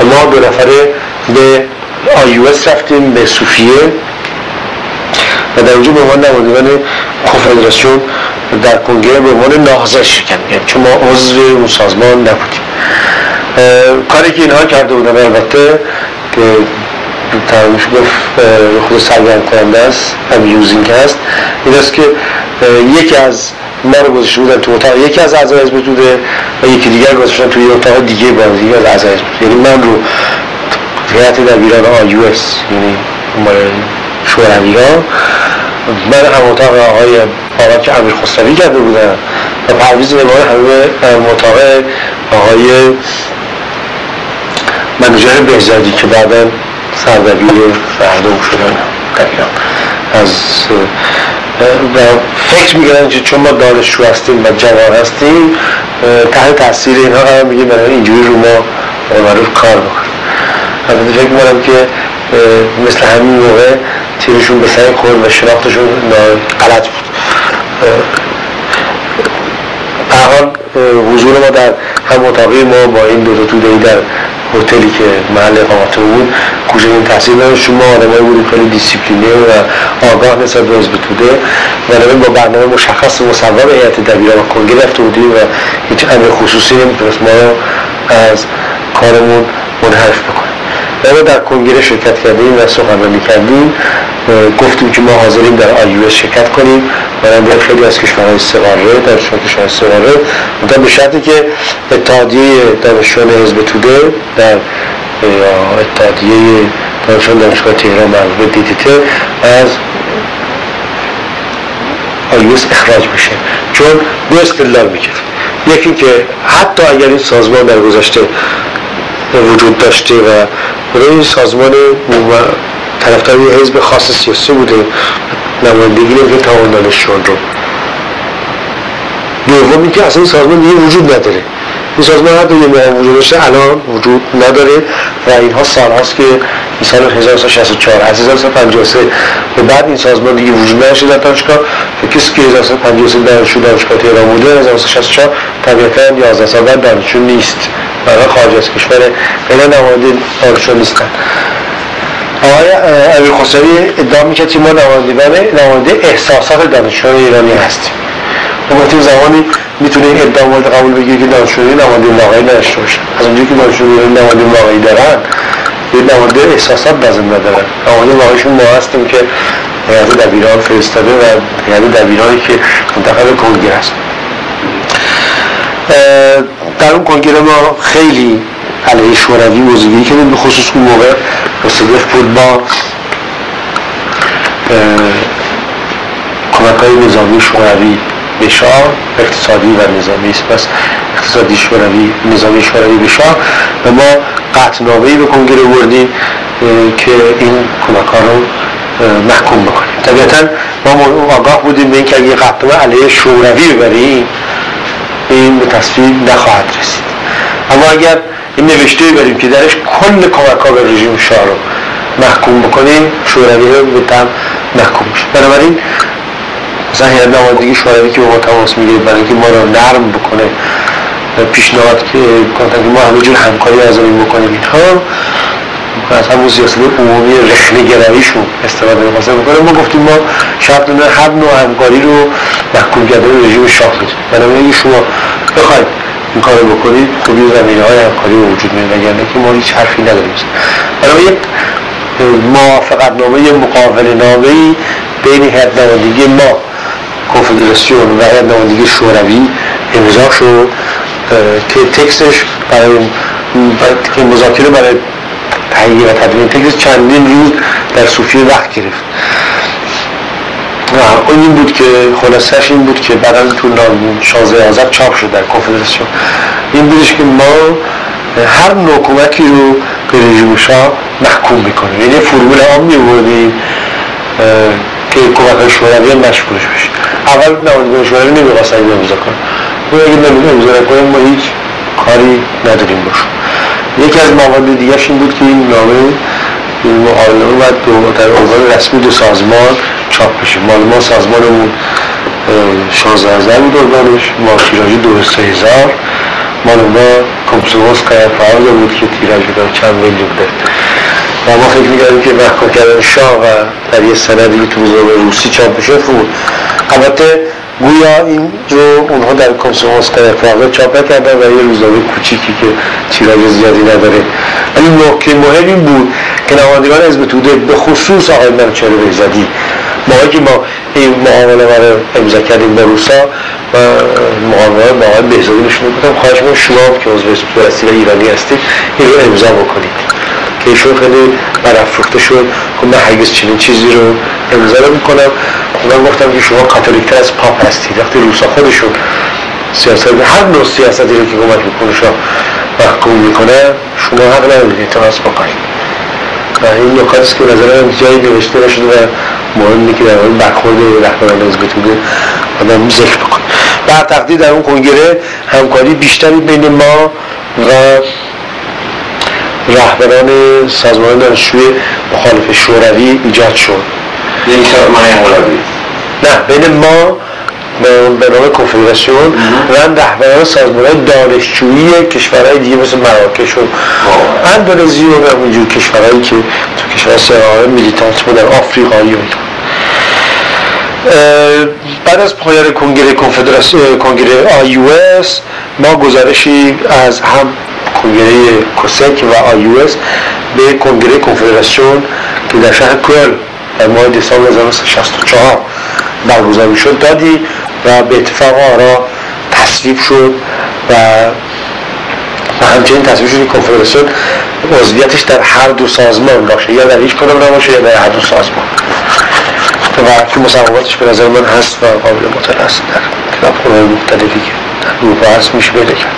A: و ما دو نفره به آیوس رفتیم به صوفیه. و در اونجا به عنوان نمایندگان کنفدراسیون در کنگره به عنوان ناظر شرکت کردیم چون ما عضو اون سازمان نبودیم. کاری که اینها کرده بودن البته که تمامش گفت خود سرگرم کننده است amusing هست این است که یکی از ما رو گذاشته بودن تو اتاق یکی از اعضای حزب توده و یکی دیگر گذاشتن توی اتاق دیگه با دیگه از اعضای حزب یعنی من رو هیئت دبیران IUS یعنی مال ها من هم اتاق آقای بابک امیر خسروی کرده بودم و پرویز نمای همه اتاق آقای منوجر بهزادی که بعدا سردبیر فردوم شدن از و فکر میگردن که چون ما دانشجو هستیم و جوان هستیم تحت تاثیر اینها قرار میگه برای اینجوری رو ما معروف کار بکنیم. البته فکر می‌کنم که مثل همین موقع تیرشون به سعی خورد و شناختشون غلط بود. حال حضور ما در هم اتاقی ما با این دو ای در هتلی که محل اقامت بود کوچه این تحصیل دارم شما آدمایی بودیم خیلی دیسیپلینه و آگاه نسبت به حزب توده. و با برنامه مشخص مصور هیئت دبیران و کنگره رفته بودیم و هیچ امر خصوصی نمی‌تونست ما از کارمون منحرف بکنیم ما در کنگره شرکت کردیم و سخنرانی کردیم. گفتیم که ما حاضریم در آیوس شرکت کنیم. در خیلی از کشورهای سقاره در کشورهای سقاره منتها به شرطی که اتحادیه دانشجویان حزب توده در اتحادیه دانشجویان دانشگاه تهران مربوط به از آیوس اخراج بشه. چون دو استدلال می‌کرد. یکی که حتی اگر این سازمان در گذشته وجود داشته و این سازمان طرفدار یه حزب خاص سیاسی بوده. نمایندگی نمیده تمام دانشجویان رو. دوم اینکه اصلا این سازمان دیگه وجود نداره. این سازمان حتی یه موقع وجود داشته الان وجود نداره و اینها سال هاست که این سال 1964 از 1953 به بعد این سازمان دیگه وجود نداشته در دانشگاه. و کسی که 1953 دانشجو دانشگاه تهران بوده 1964 طبیعتا 11 سال بعد دانشجو نیست. برای خارج از کشور غیر نماینده دانشجو نیستن. آقای امیر خسروی ادعا می‌کرد که ما نماینده احساسات دانشجویان ایرانی هستیم. خب این زمانی می‌تونه این ادعا مورد قبول بگیره که دانشجویان نماینده واقعی نداشته باشن. از اونجایی که دانشجویان نماینده واقعی دارن یه نماینده احساسات لازم ندارن. نماینده واقعیشون ما هستیم که هیئت دبیران فرستاده و هیئت دبیرانی که منتخب کنگره است در اون کنگره ما خیلی علیه شوروی موضوعی کردیم به خصوص اون موقع مصدق بود با کمک های نظامی شوروی به شاه اقتصادی و نظامی است. پس اقتصادی شوروی نظامی شوروی به شاه و ما قطنامه‌ای به کنگره بردیم که این کمک ها رو محکوم بکنیم. طبیعتا ما آگاه بودیم به اینکه اگه قطنامه علیه شوروی ببریم این به تصویر نخواهد رسید. اما اگر این نوشته بریم که درش کل کمک ها به رژیم شاه رو محکوم بکنیم شوروی رو به تم محکوم میشه. بنابراین مثلا هیئت نمایندگی شوروی که به ما تماس می‌گیره برای اینکه ما رو نرم بکنه پیشنهاد که کنتن که ما همه جور همکاری از این بکنیم. اینها از همون سیاست عمومی رخنه گراییشون استفاده می‌خواستن بکنه ما گفتیم ما شرط هر نوع همکاری رو محکوم کردن رژیم شاه بدیم بنابراین شما بخواید این کار بکنید خوبی زمینه های همکاری وجود میاد وگرنه که ما هیچ حرفی نداریم. برای یک موافقت نامه مقابل نامه بین هیئت نمایندگی ما کنفدراسیون و هیئت نمایندگی شوروی امضا شد که تکستش برای که مذاکره برای تهیه و تدوین تکست چندین روز در صوفیه وقت گرفت. اون این بود که خلاصش این بود که بعد از تو شازه آزاد چاپ شد در کنفدراسیون. این بودش که ما هر نوع کمکی رو به رژیم شاه محکوم می‌کنیم یعنی فرمول عام میوردیم که کمک شوروی مشکولش بشه. اول نماینده شوروی نمی‌خواست این امضا کنه. ما اگه نمیده امضا کنیم ما هیچ کاری نداریم باشون یکی از مواد دیگه این بود که این نامه این معامله باید در عنوان رسمی دو سازمان چاپ بشه. مال ما سازمانمون 16 هزار بود ارگانش ما تیراژی دو هزار مال ما کمپسوموس قیب فعال بود که تیراژ دار چند میلیون بوده و ما فکر می‌کردیم که محکوم کردن شاه و در یه سندی تو روزنامه روسی چاپ بشه بود البته گویا این رو اونها در کنسوموس قیب چاپ نکردن و یه روزنامه کوچیکی که تیراژ زیادی نداره. ولی نکته مهم این بود که نمایندگان حزب توده به خصوص آقای منوچهر بهزادی موقعی که ما این معامله رو امضا کردیم با روسا و معامله با آقای بهزادی نشون بودم خواهش من شما که عضو حزب و ایرانی هستید این رو امضا بکنید. که ایشون خیلی برافروخته شد. که من هرگز چنین چیزی رو امضا می‌کنم من گفتم که شما کاتولیکتر از پاپ هستید. وقتی روسا خودشون سیاست هر نوع سیاستی رو که کمک می‌کنه شما محکوم می‌کنه شما حق ندارید اعتراض بکنید. و این نکات است که نظر جایی نوشته نشده و مهم اینه که در برخورد رهبران حزب توده آدم ذکر بکن بر تقدیر در اون کنگره همکاری بیشتری بین ما و رهبران سازمان دانشجوی مخالف شوروی ایجاد شد.
B: یعنی سازمان
A: نه بین ما به نام کنفدراسیون و رهبران سازمان دانشجویی کشورهای دیگه مثل مراکش و اندونزی و اونجور کشورهایی که تو کشور سراهای میلیتانت بودن آفریقایی و بعد از پایان کنگره کنفدراسیون کنگره آی ما گزارشی از هم کنگره کوسک و آی به کنگره کنفدراسیون که در شهر کل در ماه دسامبر 1964 برگزار شد دادی و به اتفاق آرا تصویب شد و و همچنین تصویب شد کنفدراسیون عضویتش در هر دو سازمان باشه یا در هیچ کدام نباشه یا در هر دو سازمان. و مصوباتش به نظر من هست و قابل مطالعه است در کتابخانه‌های مختلفی که در اروپا هست میشه پیدا کرد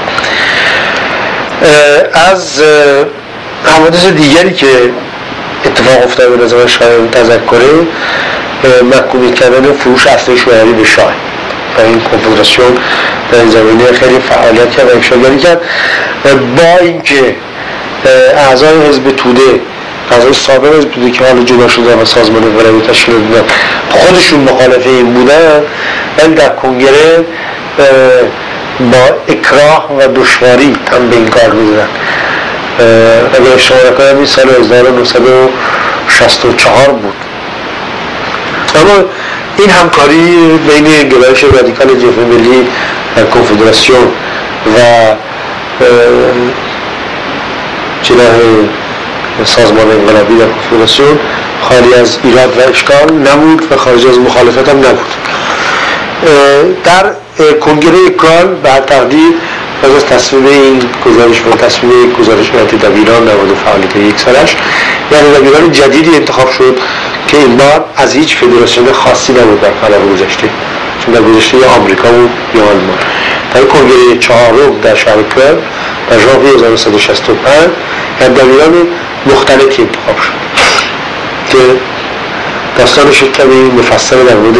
A: از حوادث دیگری که اتفاق افتاده به نظر شاید تذکره محکومی کردن فروش اصلی شوهری به شاه. و این کنفدراسیون در این زمینه خیلی فعالیت کرد و افشاگری کرد. با اینکه اعضای حزب توده اعضای سابق حزب توده که حالا جدا شده و سازمان ولایت تشکیل دادن خودشون مخالف این بودن. ولی در کنگره با اکراه و دشواری هم به این کار می‌دونن اگر اشتباه نکنم این سال 1964 بود. اما این همکاری بین گرایش رادیکال جبهه ملی کنفدراسیون و جناح سازمان انقلابی در کنفدراسیون خالی از ایراد و اشکال نبود و خارج از مخالفت هم نبود. در کنگره کال بعد تقدیر از از تصویب این گزارش و تصویب گزارش دبیران در مورد فعالیت یک سالش یعنی دبیران جدیدی انتخاب شد که این بار از هیچ فدراسیون خاصی نبود در قلب گذشته چون در گذشته یا آمریکا بود یا آلمان. در کنگره چهارم در شهر کرد در ژانویه 1965 دبیران مختلفی انتخاب شد. که داستانش کمی مفصل در مورد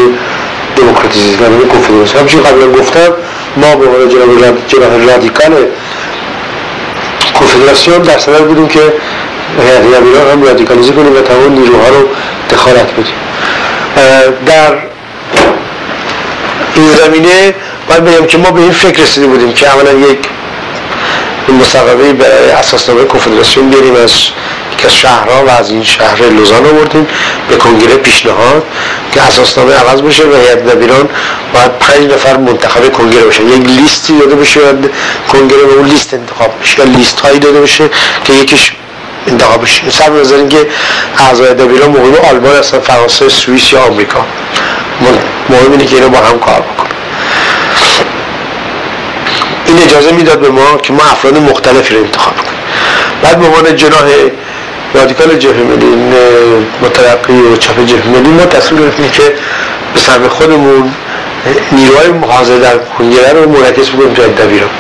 A: دموکراتیزی در مورد کنفدراسیون همچنین قبلا گفتم ما به عنوان جناب جناح رادیکال کنفدراسیون در صدر بودیم که هیئت دبیران هم رادیکالیزی کنیم و تمام نیروها رو دخالت بدیم. در این زمینه باید بگم که ما به این فکر رسیده بودیم که اولا یک مصوبه به اساسنامه کنفدراسیون بیاریم از که شهرها و از این شهر لوزان آوردیم به کنگره پیشنهاد که اساسنامه عوض بشه و هیئت دبیران باید پنج نفر منتخب کنگره بشه یک لیستی داده بشه و کنگره به اون لیست انتخاب بشه یا لیست هایی داده بشه که یکیش انتخاب بشه. سر نظر اینکه اعضای دبیران مهم آلمان هستن فرانسه سوئیس یا آمریکا. مهم اینه که اینو با هم کار بکنیم این اجازه می‌داد به ما که ما افراد مختلفی رو انتخاب کنیم. بعد به عنوان جناح رادیکال جبهه ملی مترقی و چپ جبهه ملی ما تصمیم گرفتیم که به سهم خودمون نیروهای محاضر در کنگره رو مرکز بکنیم جای دبیران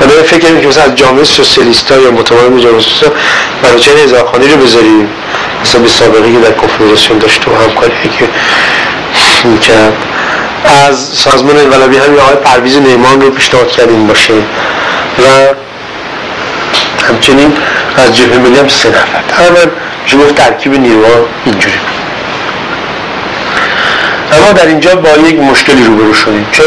A: برای فکر کنیم که مثلا از جامعه سوسیالیست یا متمایل جامعه سوسیالیست برای چه هزارخانی رو بذاریم؟ مثلا به سابقه که در کنفدراسیون داشته و همکاری که می‌کرد. از سازمان انقلابی هم آقای پرویز نیمان رو پیشنهاد کردیم باشه و همچنین از جبهه ملی هم سه نفر. میشه گفت ترکیب نیروها اینجوری اما در اینجا با یک مشکلی روبرو شدیم. چون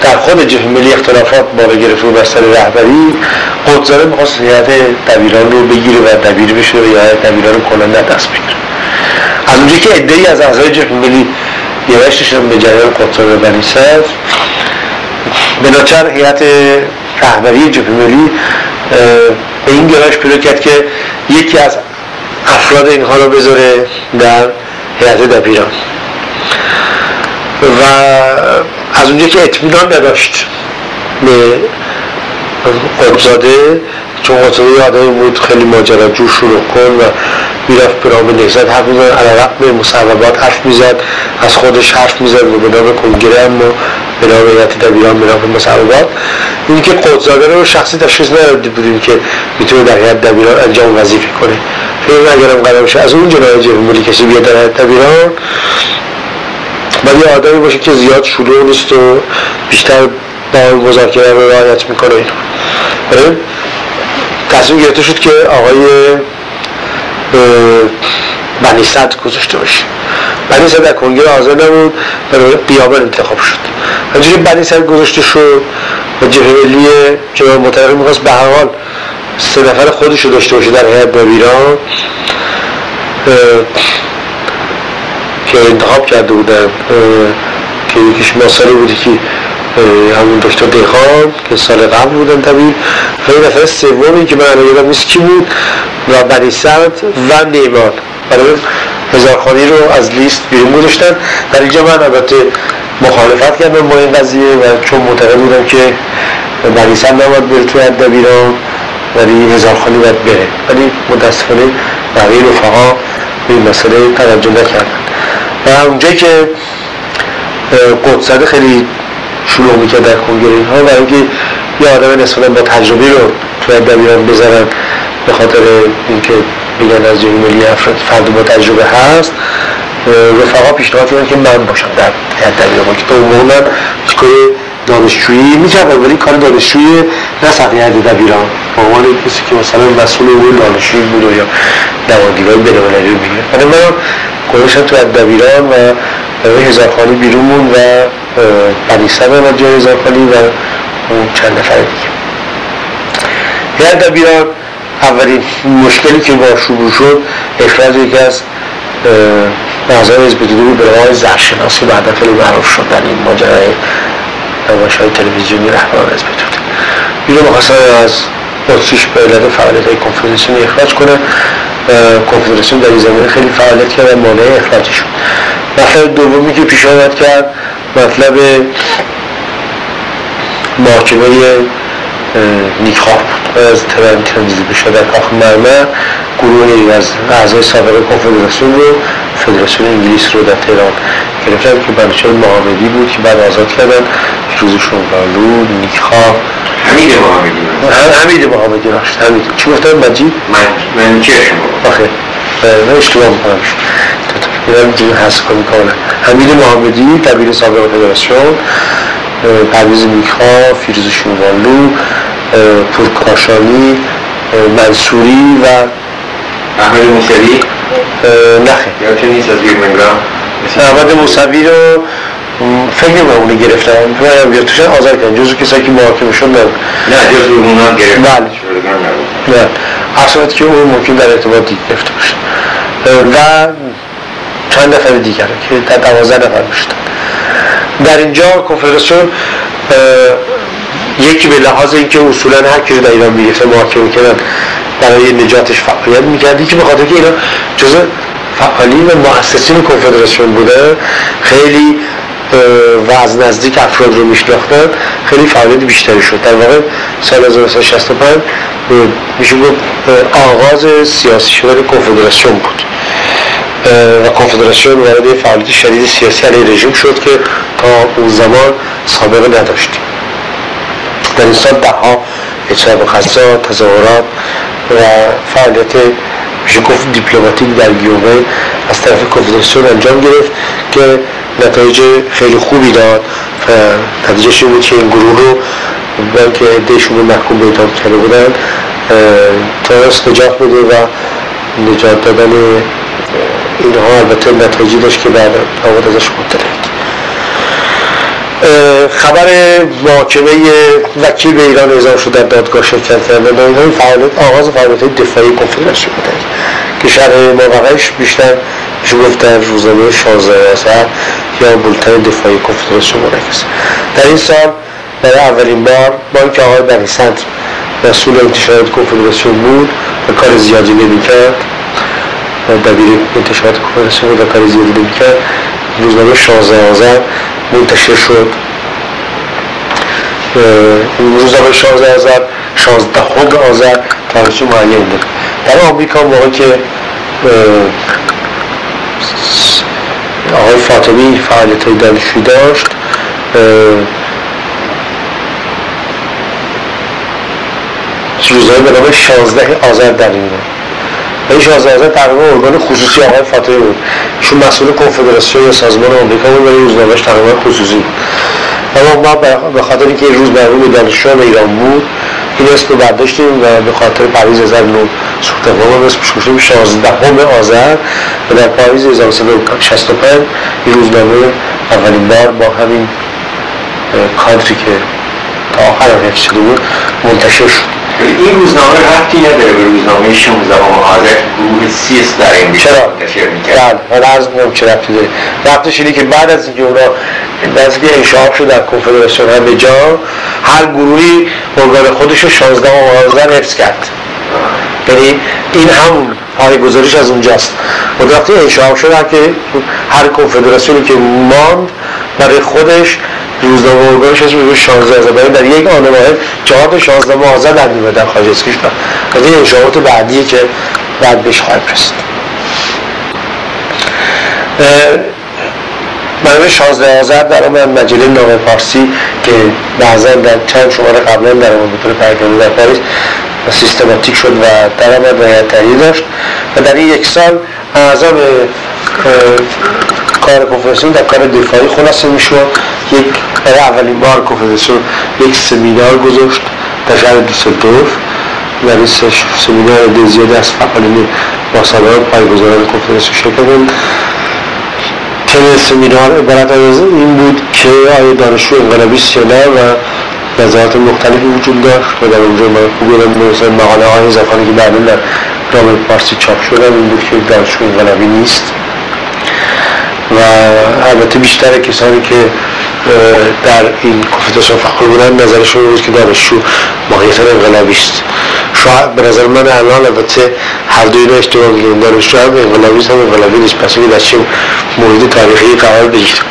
A: در خود جبهه ملی اختلافات بالا گرفته و بستر رهبری قدزاره می‌خواست هیئت دبیران رو بگیره و دبیر بشه و هیئت دبیران کلا دست بگیره. از اونجایی که ادعی از اعضای جبهه ملی گرایششون به جریان قدزاره بنی به ناچار هیئت رهبری جبهه ملی به این گرایش پیدا کرد که یکی از افراد اینها رو بذاره در هیئت دبیران. و از اونجا که اطمینان نداشت به قبزاده چون قبزاده آدمی بود خیلی ماجراجو شروع کن و می‌رفت به نام نهزت حرف می‌زد علی رقم مصوبات حرف می‌زد از خودش حرف می‌زد و به نام کنگره اما به نام هیئت دبیران به نام مصوبات. این که قدزاده رو شخصی تشخیص نداده بودیم که می‌تونه در هیئت دبیران انجام وظیفه کنه. فکر اگرم قرار باشه از اون جناب جمهوری کسی بیاد در هیئت دبیران ولی آدمی باشه که زیاد شلوغ نیست و بیشتر با مذاکره رو رعایت می‌کنه. اینو تصمیم گرفته شد که آقای بنی صد گذاشته باشه. بنی صد در کنگره حاضر نبود برای قیابل انتخاب شد. همجوری بنی صد گذاشته شد و جبهه ملی جناب متحقی می‌خواست به هر حال سه نفر خودش رو داشته باشه در هیئت ایران که انتخاب کرده بودن که یکیش ماسالی بودی که همون دکتر دیخان که سال قبل بودن طبیب و نفر سومی که من یادم نیست کی بود. و بنی سعد و نیمان. برای هزارخانی رو از لیست بیرون گذاشتن. در اینجا من البته مخالفت کردم با این قضیه و چون معتقد بودم که بنی سعد نباید بره توی دبیران ولی هزارخانی باید بره. ولی متاسفانه بقیه رفقا به این مسئله توجه نکردن. و اونجایی که قدسده خیلی شروع می‌کرد در کنگره اینها و اینکه یه آدم نسبتا با تجربی رو توی دبیران بذارن به خاطر اینکه میگن از جمعی ملی افراد فرد با تجربه هست رفقا پیشنهاد کردن که من باشم در دبیران که تو عموما کار دانشجویی می‌کردن ولی کار دانشجویی نه سطح هیئت دبیران به عنوان کسی که مثلا مسئول امور دانشجویی بود یا نمایندگان بین‌المللی رو می‌گیره من من گذاشتم تو دبیران و هزارخانی بیرون مون و بنیستر و جای هزارخانی و اون چند نفر دیگه. هیئت دبیران اولین مشکلی که با شروع شد اخراج یکی از اعضای حزب توده بود به آقای زرشناسی بعدا خیلی معروف شد در این ماجرای نمایش های تلویزیونی رهبران حزب توده. اینو می‌خواستن از اتریش به علت فعالیت های کنفدراسیون اخراج کنه کنفدراسیون در این زمینه خیلی فعالیت کرد و مانع اخراجی شد دومی که پیش آمد کرد مطلب محاکمه بود از بشه در کاخ مرمر گروه از اعضای سابق کنفدراسیون رو فدراسیون انگلیس رو در تهران گرفتن که بنوچه محمدی بود که بعد آزاد کردن. روز شنگالو نیکخواه.
B: حمید محمدی
A: حمید محمدی راشت حمید. چی گفتم مجید؟
B: من من چه
A: آخه من اشتباه می‌کنم. اینم دیگه حس کنی کاملا حمید محمدی دبیر سابق فدراسیون پرویز میخا فیروز شوالو پورکاشانی منصوری و
B: احمد موسوی.
A: نخه.
B: یا نیست از
A: احمد موسوی رو فکر نمیم اونه گرفتن من بیاد توشن آزار کردن جزو کسایی که محاکمه شد
B: نه جزو اونا گرفت
A: بله. نه. اصلاحات که اون ممکن در ارتباط گرفته باشه. و چند نفر دیگر که در دوازده نفر می‌شدن در اینجا کنفدراسیون یکی به لحاظ اینکه اصولا هر کی رو در ایران می‌گرفتن محاکمه کردن برای نجاتش فعالیت می‌کرد. یکی به خاطر که اینا جزء فعالین و مؤسسین کنفدراسیون بوده خیلی و از نزدیک افراد رو میشناختن خیلی فعالیت بیشتری شد. در واقع سال 1965 میشه گفت آغاز سیاسی شدن کنفدراسیون بود. و کنفدراسیون وارد فعالیت شدید سیاسی علیه رژیم شد که تا اون زمان سابقه نداشتیم. در این سال ده ها اجراب خصا تظاهرات و فعالیت میشه گفت دیپلماتیک در گیومه از طرف کنفدراسیون انجام گرفت که نتایج خیلی خوبی داد. و نتیجهش بود که این گروه رو بلکه که عدهشون رو محکوم به اعدام کرده بودن ترس نجات بده و نجات دادن اینها البته نتایجی داشت که بعد آمد ازش مطلعید خبر محاکمه وکیل به ایران اعزام شد در دادگاه شرکت کردن و اینها فعالیت آغاز فعالیت دفاعی کنفدراسیون بوده که شرح موقعش بیشتر میشه گفت در روزنامه 16 آذر یا بولتن دفاعی کنفدراسیون مرکز در این سال برای اولین بار بانک آقای بنی صدر مسئول انتشارات کنفدراسیون بود و کار زیادی نمی‌کرد. دبیر انتشارات کنفدراسیون و کار زیادی نمی‌کرد روزنامه 16 آذر منتشر شد. روزنامه 16 آذر 16 خود آذر تاریخی معین بود. در آمریکا موقع که آقای فاطمی فعالیت های دانشجویی داشت. روزنامه به نام 16 آذر در این 16 آذر تقریبا ارگان خصوصی آقای فاطمه بود. ایشون مسئول کنفدراسیون یا سازمان آمریکا بود ولی روزنامهش تقریبا خصوصی بود. اما ما به خاطر اینکه این روز مرحوم دانشجویان ایران بود این اسم رو برداشتیم و به خاطر پریز 1969 سوختفام اسمش گذاشتیم 16 آذر و در پاییز 1965 این روزنامه اولین بار با همین کادری که تا آخر حفظ شده بود منتشر شد.
B: این روزنامه رفتی نداره به روزنامه 16 آذر گروه سیس در این
A: چرا؟
B: منتشر می‌کرد.
A: بله من عرض می‌کنم چه رفتی داره رفتش اینه که بعد از اینکه اونا از اینکه انشاء شد در کنفدراسیون همه جا هر گروهی ارگان خودش رو 16 آذر حفظ کرد. یعنی این همون پای گزارش از اونجاست. و وقتی انشاء شد که هر کنفدراسیونی که ماند برای خودش روزنامه ارگانش اسم روز 16 آذر برای در یک آن واحد چهار تا 16 آذر در میاد در خارج از کشور. از این انشاءات بعدیه که بعد بهش خواهیم رسید. برنامه 16 آذر در آمد مجله نام پارسی که بعضا در چند شماره قبلا در آمد بطور پرگانی در پاریس سیستماتیک شد و در آمد و داشت. و در این یک سال اعضا کار کنفرانسیون در کار دفاعی خلاصه می‌شد. یک برای اولین بار کنفرانسیون یک سمینار گذاشت در شهر دوسلدورف این سمینار ده زیاده از فعالین پای پایگزاران کنفرانسیون شرکت تم سمینار عبارت از این بود که آیا دانشجو انقلابی سیانا و نظرات مختلفی وجود داشت و در اونجا من خوب یادم مقاله های زفانی که بعدا در رابط پارسی چاپ شدن این بود که دانشجو انقلابی نیست. و البته بیشتر کسانی که در این کنفدراسیون فعال بودن نظرشون بود که دانشجو ماهیت انقلابی است. به نظر من الان البته هر دو اینا اشتباه میگیم دانشجو هم انقلابی است هم انقلابی نیست. پس در چه محیط تاریخی قرار بگیر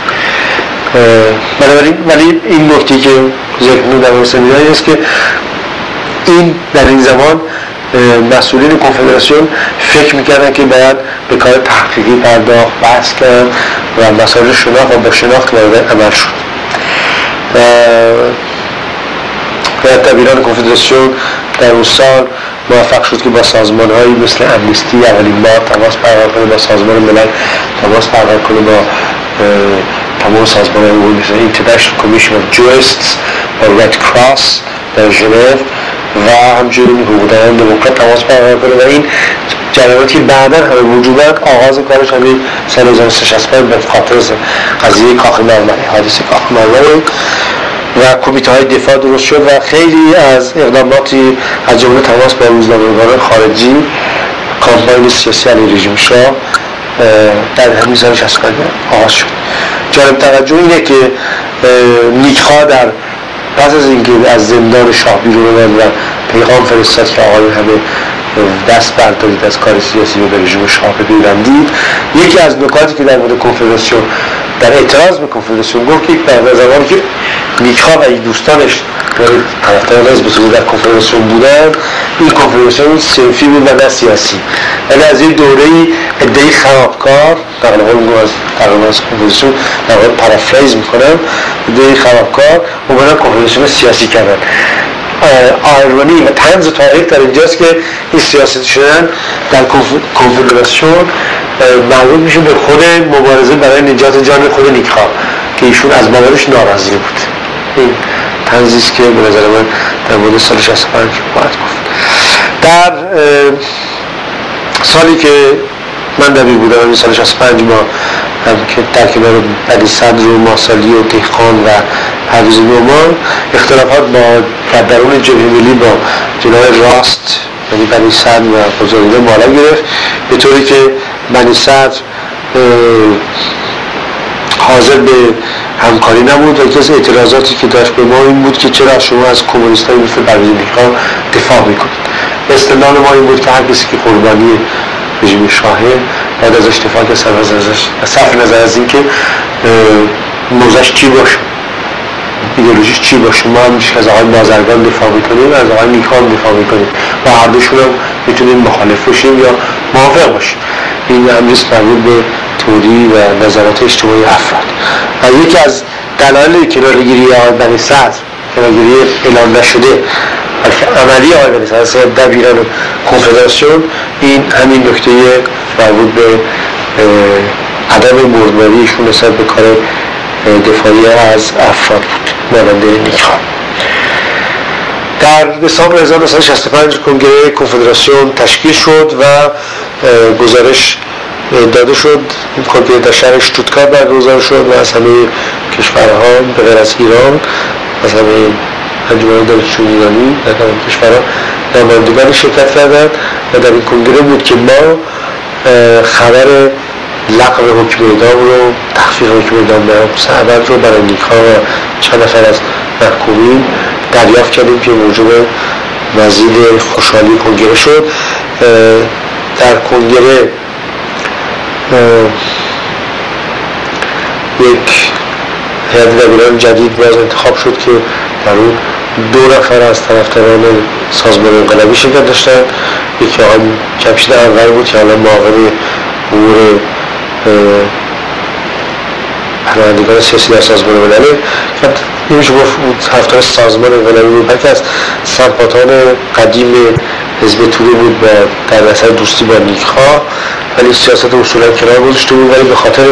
A: بنابراین ولی این نکته که ذکر در مورد است که این در این زمان مسئولین کنفدراسیون فکر می‌کردن که باید به کار تحقیقی پرداخت بحث کرد و مسائل شناخت و با شناخت وارد عمل شد. و دبیران کنفدراسیون در اون سال موفق شد که با سازمان هایی مثل امنیستی اولین بار تماس برقرار کنه با سازمان ملل تماس برقرار کنه با تمام سازمان های مثل International Commission of Jurists و Red Cross در ژنو و همچنین حقوقدانان دموکرات تماس برقرار کنه و این جریاناتی بعدا همه وجود دارد آغاز کارش همین سال 1965 به خاطر قضیه کاخ مرمری حادثه کاخ مرمری و کمیته های دفاع درست شد و خیلی از اقداماتی از جمله تماس با روزنامه‌نگاران خارجی کامپاین سیاسی علی رژیم شاه در همین سال 65 آغاز شد. جالب توجه اینه که نیکخا در پس از اینکه از زندان شاه بیرون و پیغام فرستاد که آقای همه دست بردارید از کار سیاسی و به رژیم شاه بپیوندید یکی از نکاتی که در مورد کنفدراسیون در اعتراض به کنفدراسیون گفت که بعد از زمانی که نیکها و این دوستانش طرفداران حزب توده در کنفدراسیون بودن. این کنفدراسیون سنفی بود و نه سیاسی. یعنی از این دوره ای خرابکار تقریبا از تقریبا از کنفدراسیون در واقع پرافریز می‌کنم ادهی خرابکار اومدن کنفدراسیون سیاسی کردن. آیرونی و تنز تاریخ در اینجاست که این سیاست شدن در کنفدراسیون مربوط میشه به خود مبارزه برای نجات جان خود نیکها که ایشون از موردش ناراضی بود. این تنزیست که به نظر من در مورد سال 65 باید گفت. در سالی که من دبیر بودم این سال 65 ما که در کنار بلی صدر و ماسالی و دیخان و حویز نومان اختلافات با در درون جبهه ملی با جناه راست یعنی بنی صدر و بزرگیده بالا گرفت. به طوری که بنی صدر حاضر به همکاری نبود و یکی از اعتراضاتی که داشت به ما این بود که چرا شما از کمونیست های مثل ها دفاع می‌کنید. استدلال ما این بود که هر کسی که قربانی رژیم شاهه باید ازش دفاع که صرف نظر از اینکه موزش چی باشه؟ ایدئولوژیش چی باشه؟ ما هم از آقای بازرگان دفاع می‌کنیم از آقای نیکان دفاع می‌کنیم و هر دوشون هم می‌تونیم مخالف باشیم یا موافق باشیم. این امریست مربوط به توری و نظرات اجتماعی افراد. و یکی از دلایل کنارگیری آقای بنی صدر کنارگیری اعلام نشده عملی آقای بنی صدر دبیران کنفدراسیون این همین نکته مربوط به عدم مردماریشون نسبت به کار دفاعی از افراد بود مانند نیکا در دسامبر 1965 کنگره کنفدراسیون تشکیل شد و گزارش داده شد کنگره در شهر شتوتگارت برگزار شد و از همه کشورها به غیر از ایران از همه انجمن دانشجوی ایرانی در تمام کشورها نمایندگانی شرکت کردند و در این کنگره بود که ما خبر لغو حکم اعدام رو تخفیف حکم اعدام به سعبد رو برای نیکا و چند نفر از محکومین دریافت کردیم که موجب مزید خوشحالی کنگره شد. در کنگره یک هیئت دبیران جدید باز انتخاب شد که در اون دو نفر از طرفداران سازمان انقلابی شرکت داشتن. یکی آقای جمشید انور بود که الان معاون امور پناهندگان سیاسی در سازمان ملل. نمیشه گفت هفتار سازمان انقلابی بود بلکه از سمپاتان قدیم حزب توده بود و در اثر دوستی با نیکها ولی سیاست اصولا کنار گذاشته بود ولی به خاطر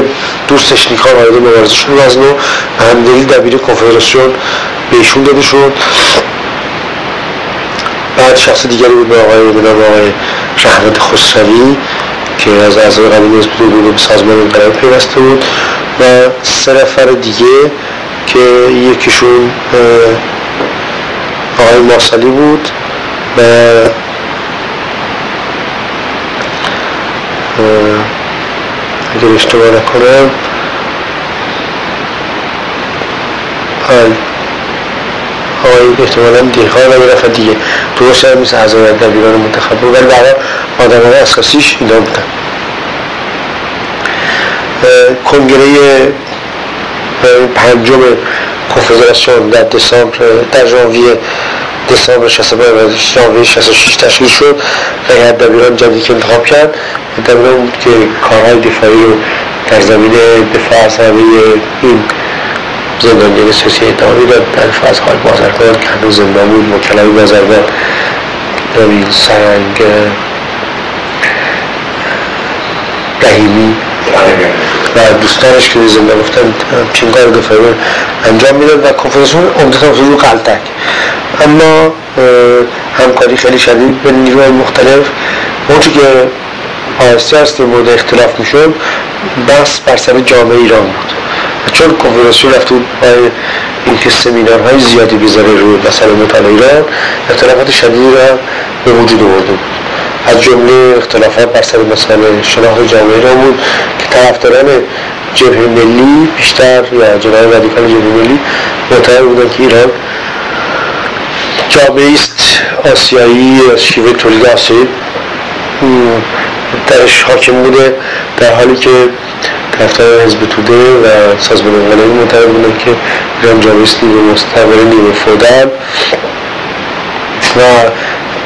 A: دوستش نیکها وارد مبارزه شد از نو همدلی دبیر کنفدراسیون به ایشون داده شد. بعد شخص دیگری بود به آقای به آقای رحمت خسروی که از اعضای قدیمی حزب توده به سازمان انقلابی پیوسته بود و سه نفر دیگه که یکیشون آقای ماسالی بود و اگر اشتباه نکنم آقای احتمالا و یه نفر دیگه درست هم مثل اعضای دبیران منتخب بود ولی برای آدم های اساسیش اینا بودن. کنگره پنجم کنفدراسیون در دسامبر در ژانویه دسامبر 65 و ژانویه 66 تشکیل شد و هیئت دبیران جدید که انتخاب کرد. دبیران بود که کارهای دفاعی رو در زمین دفاع از این زندانیان سیاسی ادامه داد در از های بازرگان که هنوز زندان بود وکلای بازرگان نویل سرنگ رحیمی. و دوستانش که زنده گفتن چین کار دفاعی انجام می‌داد و کنفرانسیون عمدتا رو قلتک. اما همکاری خیلی شدید به نیروهای مختلف. اونچه که آهسته هسته مورد اختلاف می‌شد بحث بر سر جامعه ایران بود. چون کنفرانسیون رفته بود برای اینکه سمینارهای زیادی بذاره روی مسئله مطالعه ایران اختلافات شدیدی را به وجود آورده بود. از جمله اختلافات بر سر مسئله شناخت جامعه ایران بود که طرفداران جبهه ملی بیشتر یا جناه رادیکال جبهه ملی معتقد بودن که ایران جامعه است آسیایی شیوه تولید آسیایی. درش حاکم بوده در حالی که طرفدار حزب توده و سازمان انقلابی معتقد بودن که ایران است نیمه مستقبل نیمه فودال و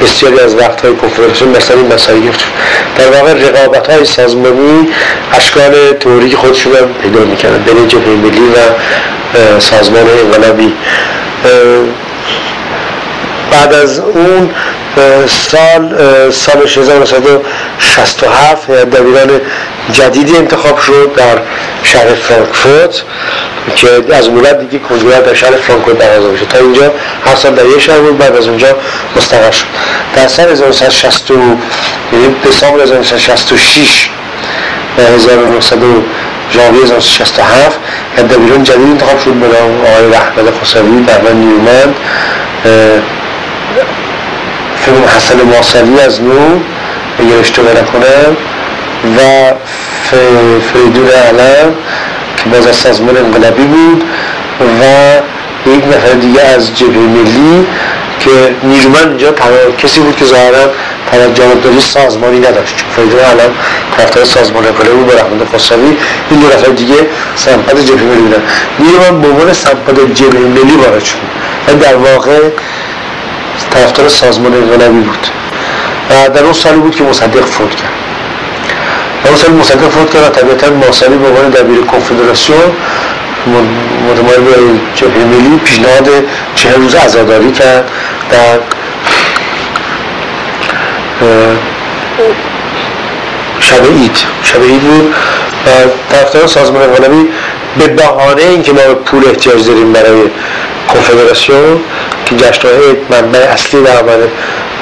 A: بسیاری از وقت های کنفرانسیون مثلا این مسائل گرفت. در واقع رقابت های سازمانی اشکال تئوری خودشون هم پیدا می‌کردن بین جبهه ملی و سازمان انقلابی. بعد از اون سال سال 1967 دبیران جدیدی انتخاب شد در شهر فرانکفورت که از مولد دیگه کنگره در شهر فرانکفورت برگزار میشه تا اینجا هر سال در یک شهر بود بعد از اونجا مستقر شد. در سال 1960 یعنی دسامبر 1966 و 1900 ژانویه 1967 دبیران جدید انتخاب شد به نام آقای رحمت خسروی برمن نیومند فیلم حسن ماسلی از نو اگر اشتباه نکنم و فریدون علم که باز از سازمان انقلابی بود و یک نفر دیگه از جبهه ملی که نیرومند اینجا کسی بود که ظاهرا جانبداری سازمانی نداشت. چون فریدون علم طرفدار سازمان انقلابی بود رحمت خسروی. این دو نفر دیگه سمپد جبهه ملی بودن. نیرومند به عنوان سمپد جبهه ملی وارد شد. و در واقع طرفدار سازمان انقلابی بود. و در اون سالی بود که مصدق فوت کرد. در اون سال مصدق فوت کرد و طبیعتا ماسلی به عنوان دبیر کنفدراسیون متمایل به جبهه ملی پیشنهاد چه روز عزاداری کرد در شب اید شب اید بود و طرفدار سازمان انقلابی به بهانه اینکه ما پول احتیاج داریم برای کنفدراسیون که جشنهای منبع اصلی درآمد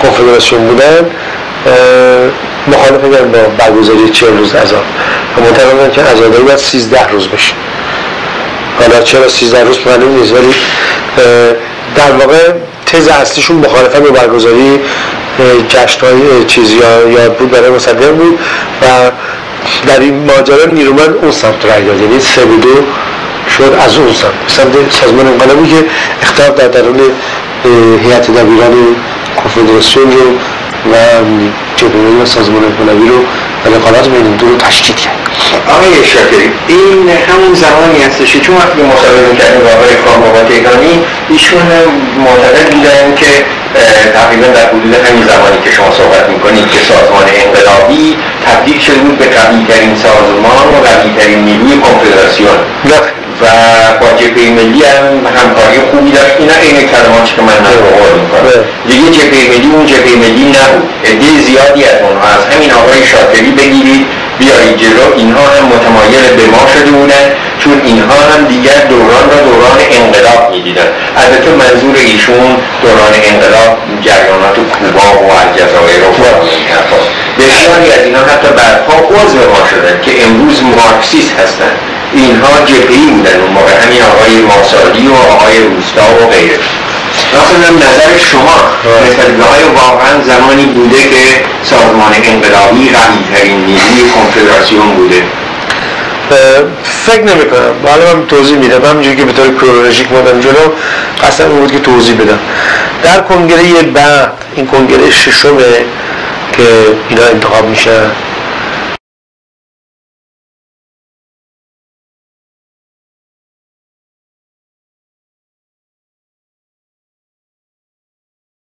A: کنفدراسیون بودن مخالف با برگزاری چه روز عذاب. و معتقدن که عزاداری باید 13 روز بشه حالا چرا 13 روز معلوم نیست ولی در واقع تز اصلیشون مخالفت به برگزاری جشن های چیزی یاد بود برای مصدق بود و در این ماجرا نیرومند اون سمت رای داد. یعنی سه شد از اون سمت. سمت سازمان انقلابی که اختار در درون هیئت دبیران کنفدراسیون رو و جبهه سازمان انقلابی رو و رقابت بین دو رو تشکیل کرد.
B: آقای شاکری این همون زمانی هستش چون وقتی مصاحبه کردیم با آقای کامران تهرانی ایشون معتقد بودن که تقریبا در حدود همین زمانی که شما صحبت می‌کنید که سازمان انقلابی تبدیل شده بود به قوی ترین سازمان و قوی ترین نیروی کنفدراسیون. و با جبهه ملی هم همکاری خوبی داشت. اینا این کلماتی که من نقل می‌کنم. دیگه جبهه ملی اون جبهه ملی نبود. عده زیادی از اونها از همین آقای شاکری بگیرید بیایید جلو. اینها هم متمایل به ما شده بودن. چون اینها هم دیگر دوران را دوران انقلاب می‌دیدن. البته منظور ایشون دوران انقلاب جریانات کوبا و الجزایر و بسیاری از اینها حتی بعدها عضو ما شدن که امروز مارکسیست هستند اینها جبهی بودن اون موقع. همین آقای ماسالی و آقای روستا و غیره. مثلا نظر شما. نسبت به های واقعا زمانی بوده که سازمان انقلابی قوی ترین نیروی کنفدراسیون بوده.
A: فکر نمی کنم حالا من توضیح میدم. همینجوری که به طور کرونولوژیک مادم جلو اصلا بود که توضیح بدم. در کنگره بعد این کنگره ششمه که اینا انتخاب میشن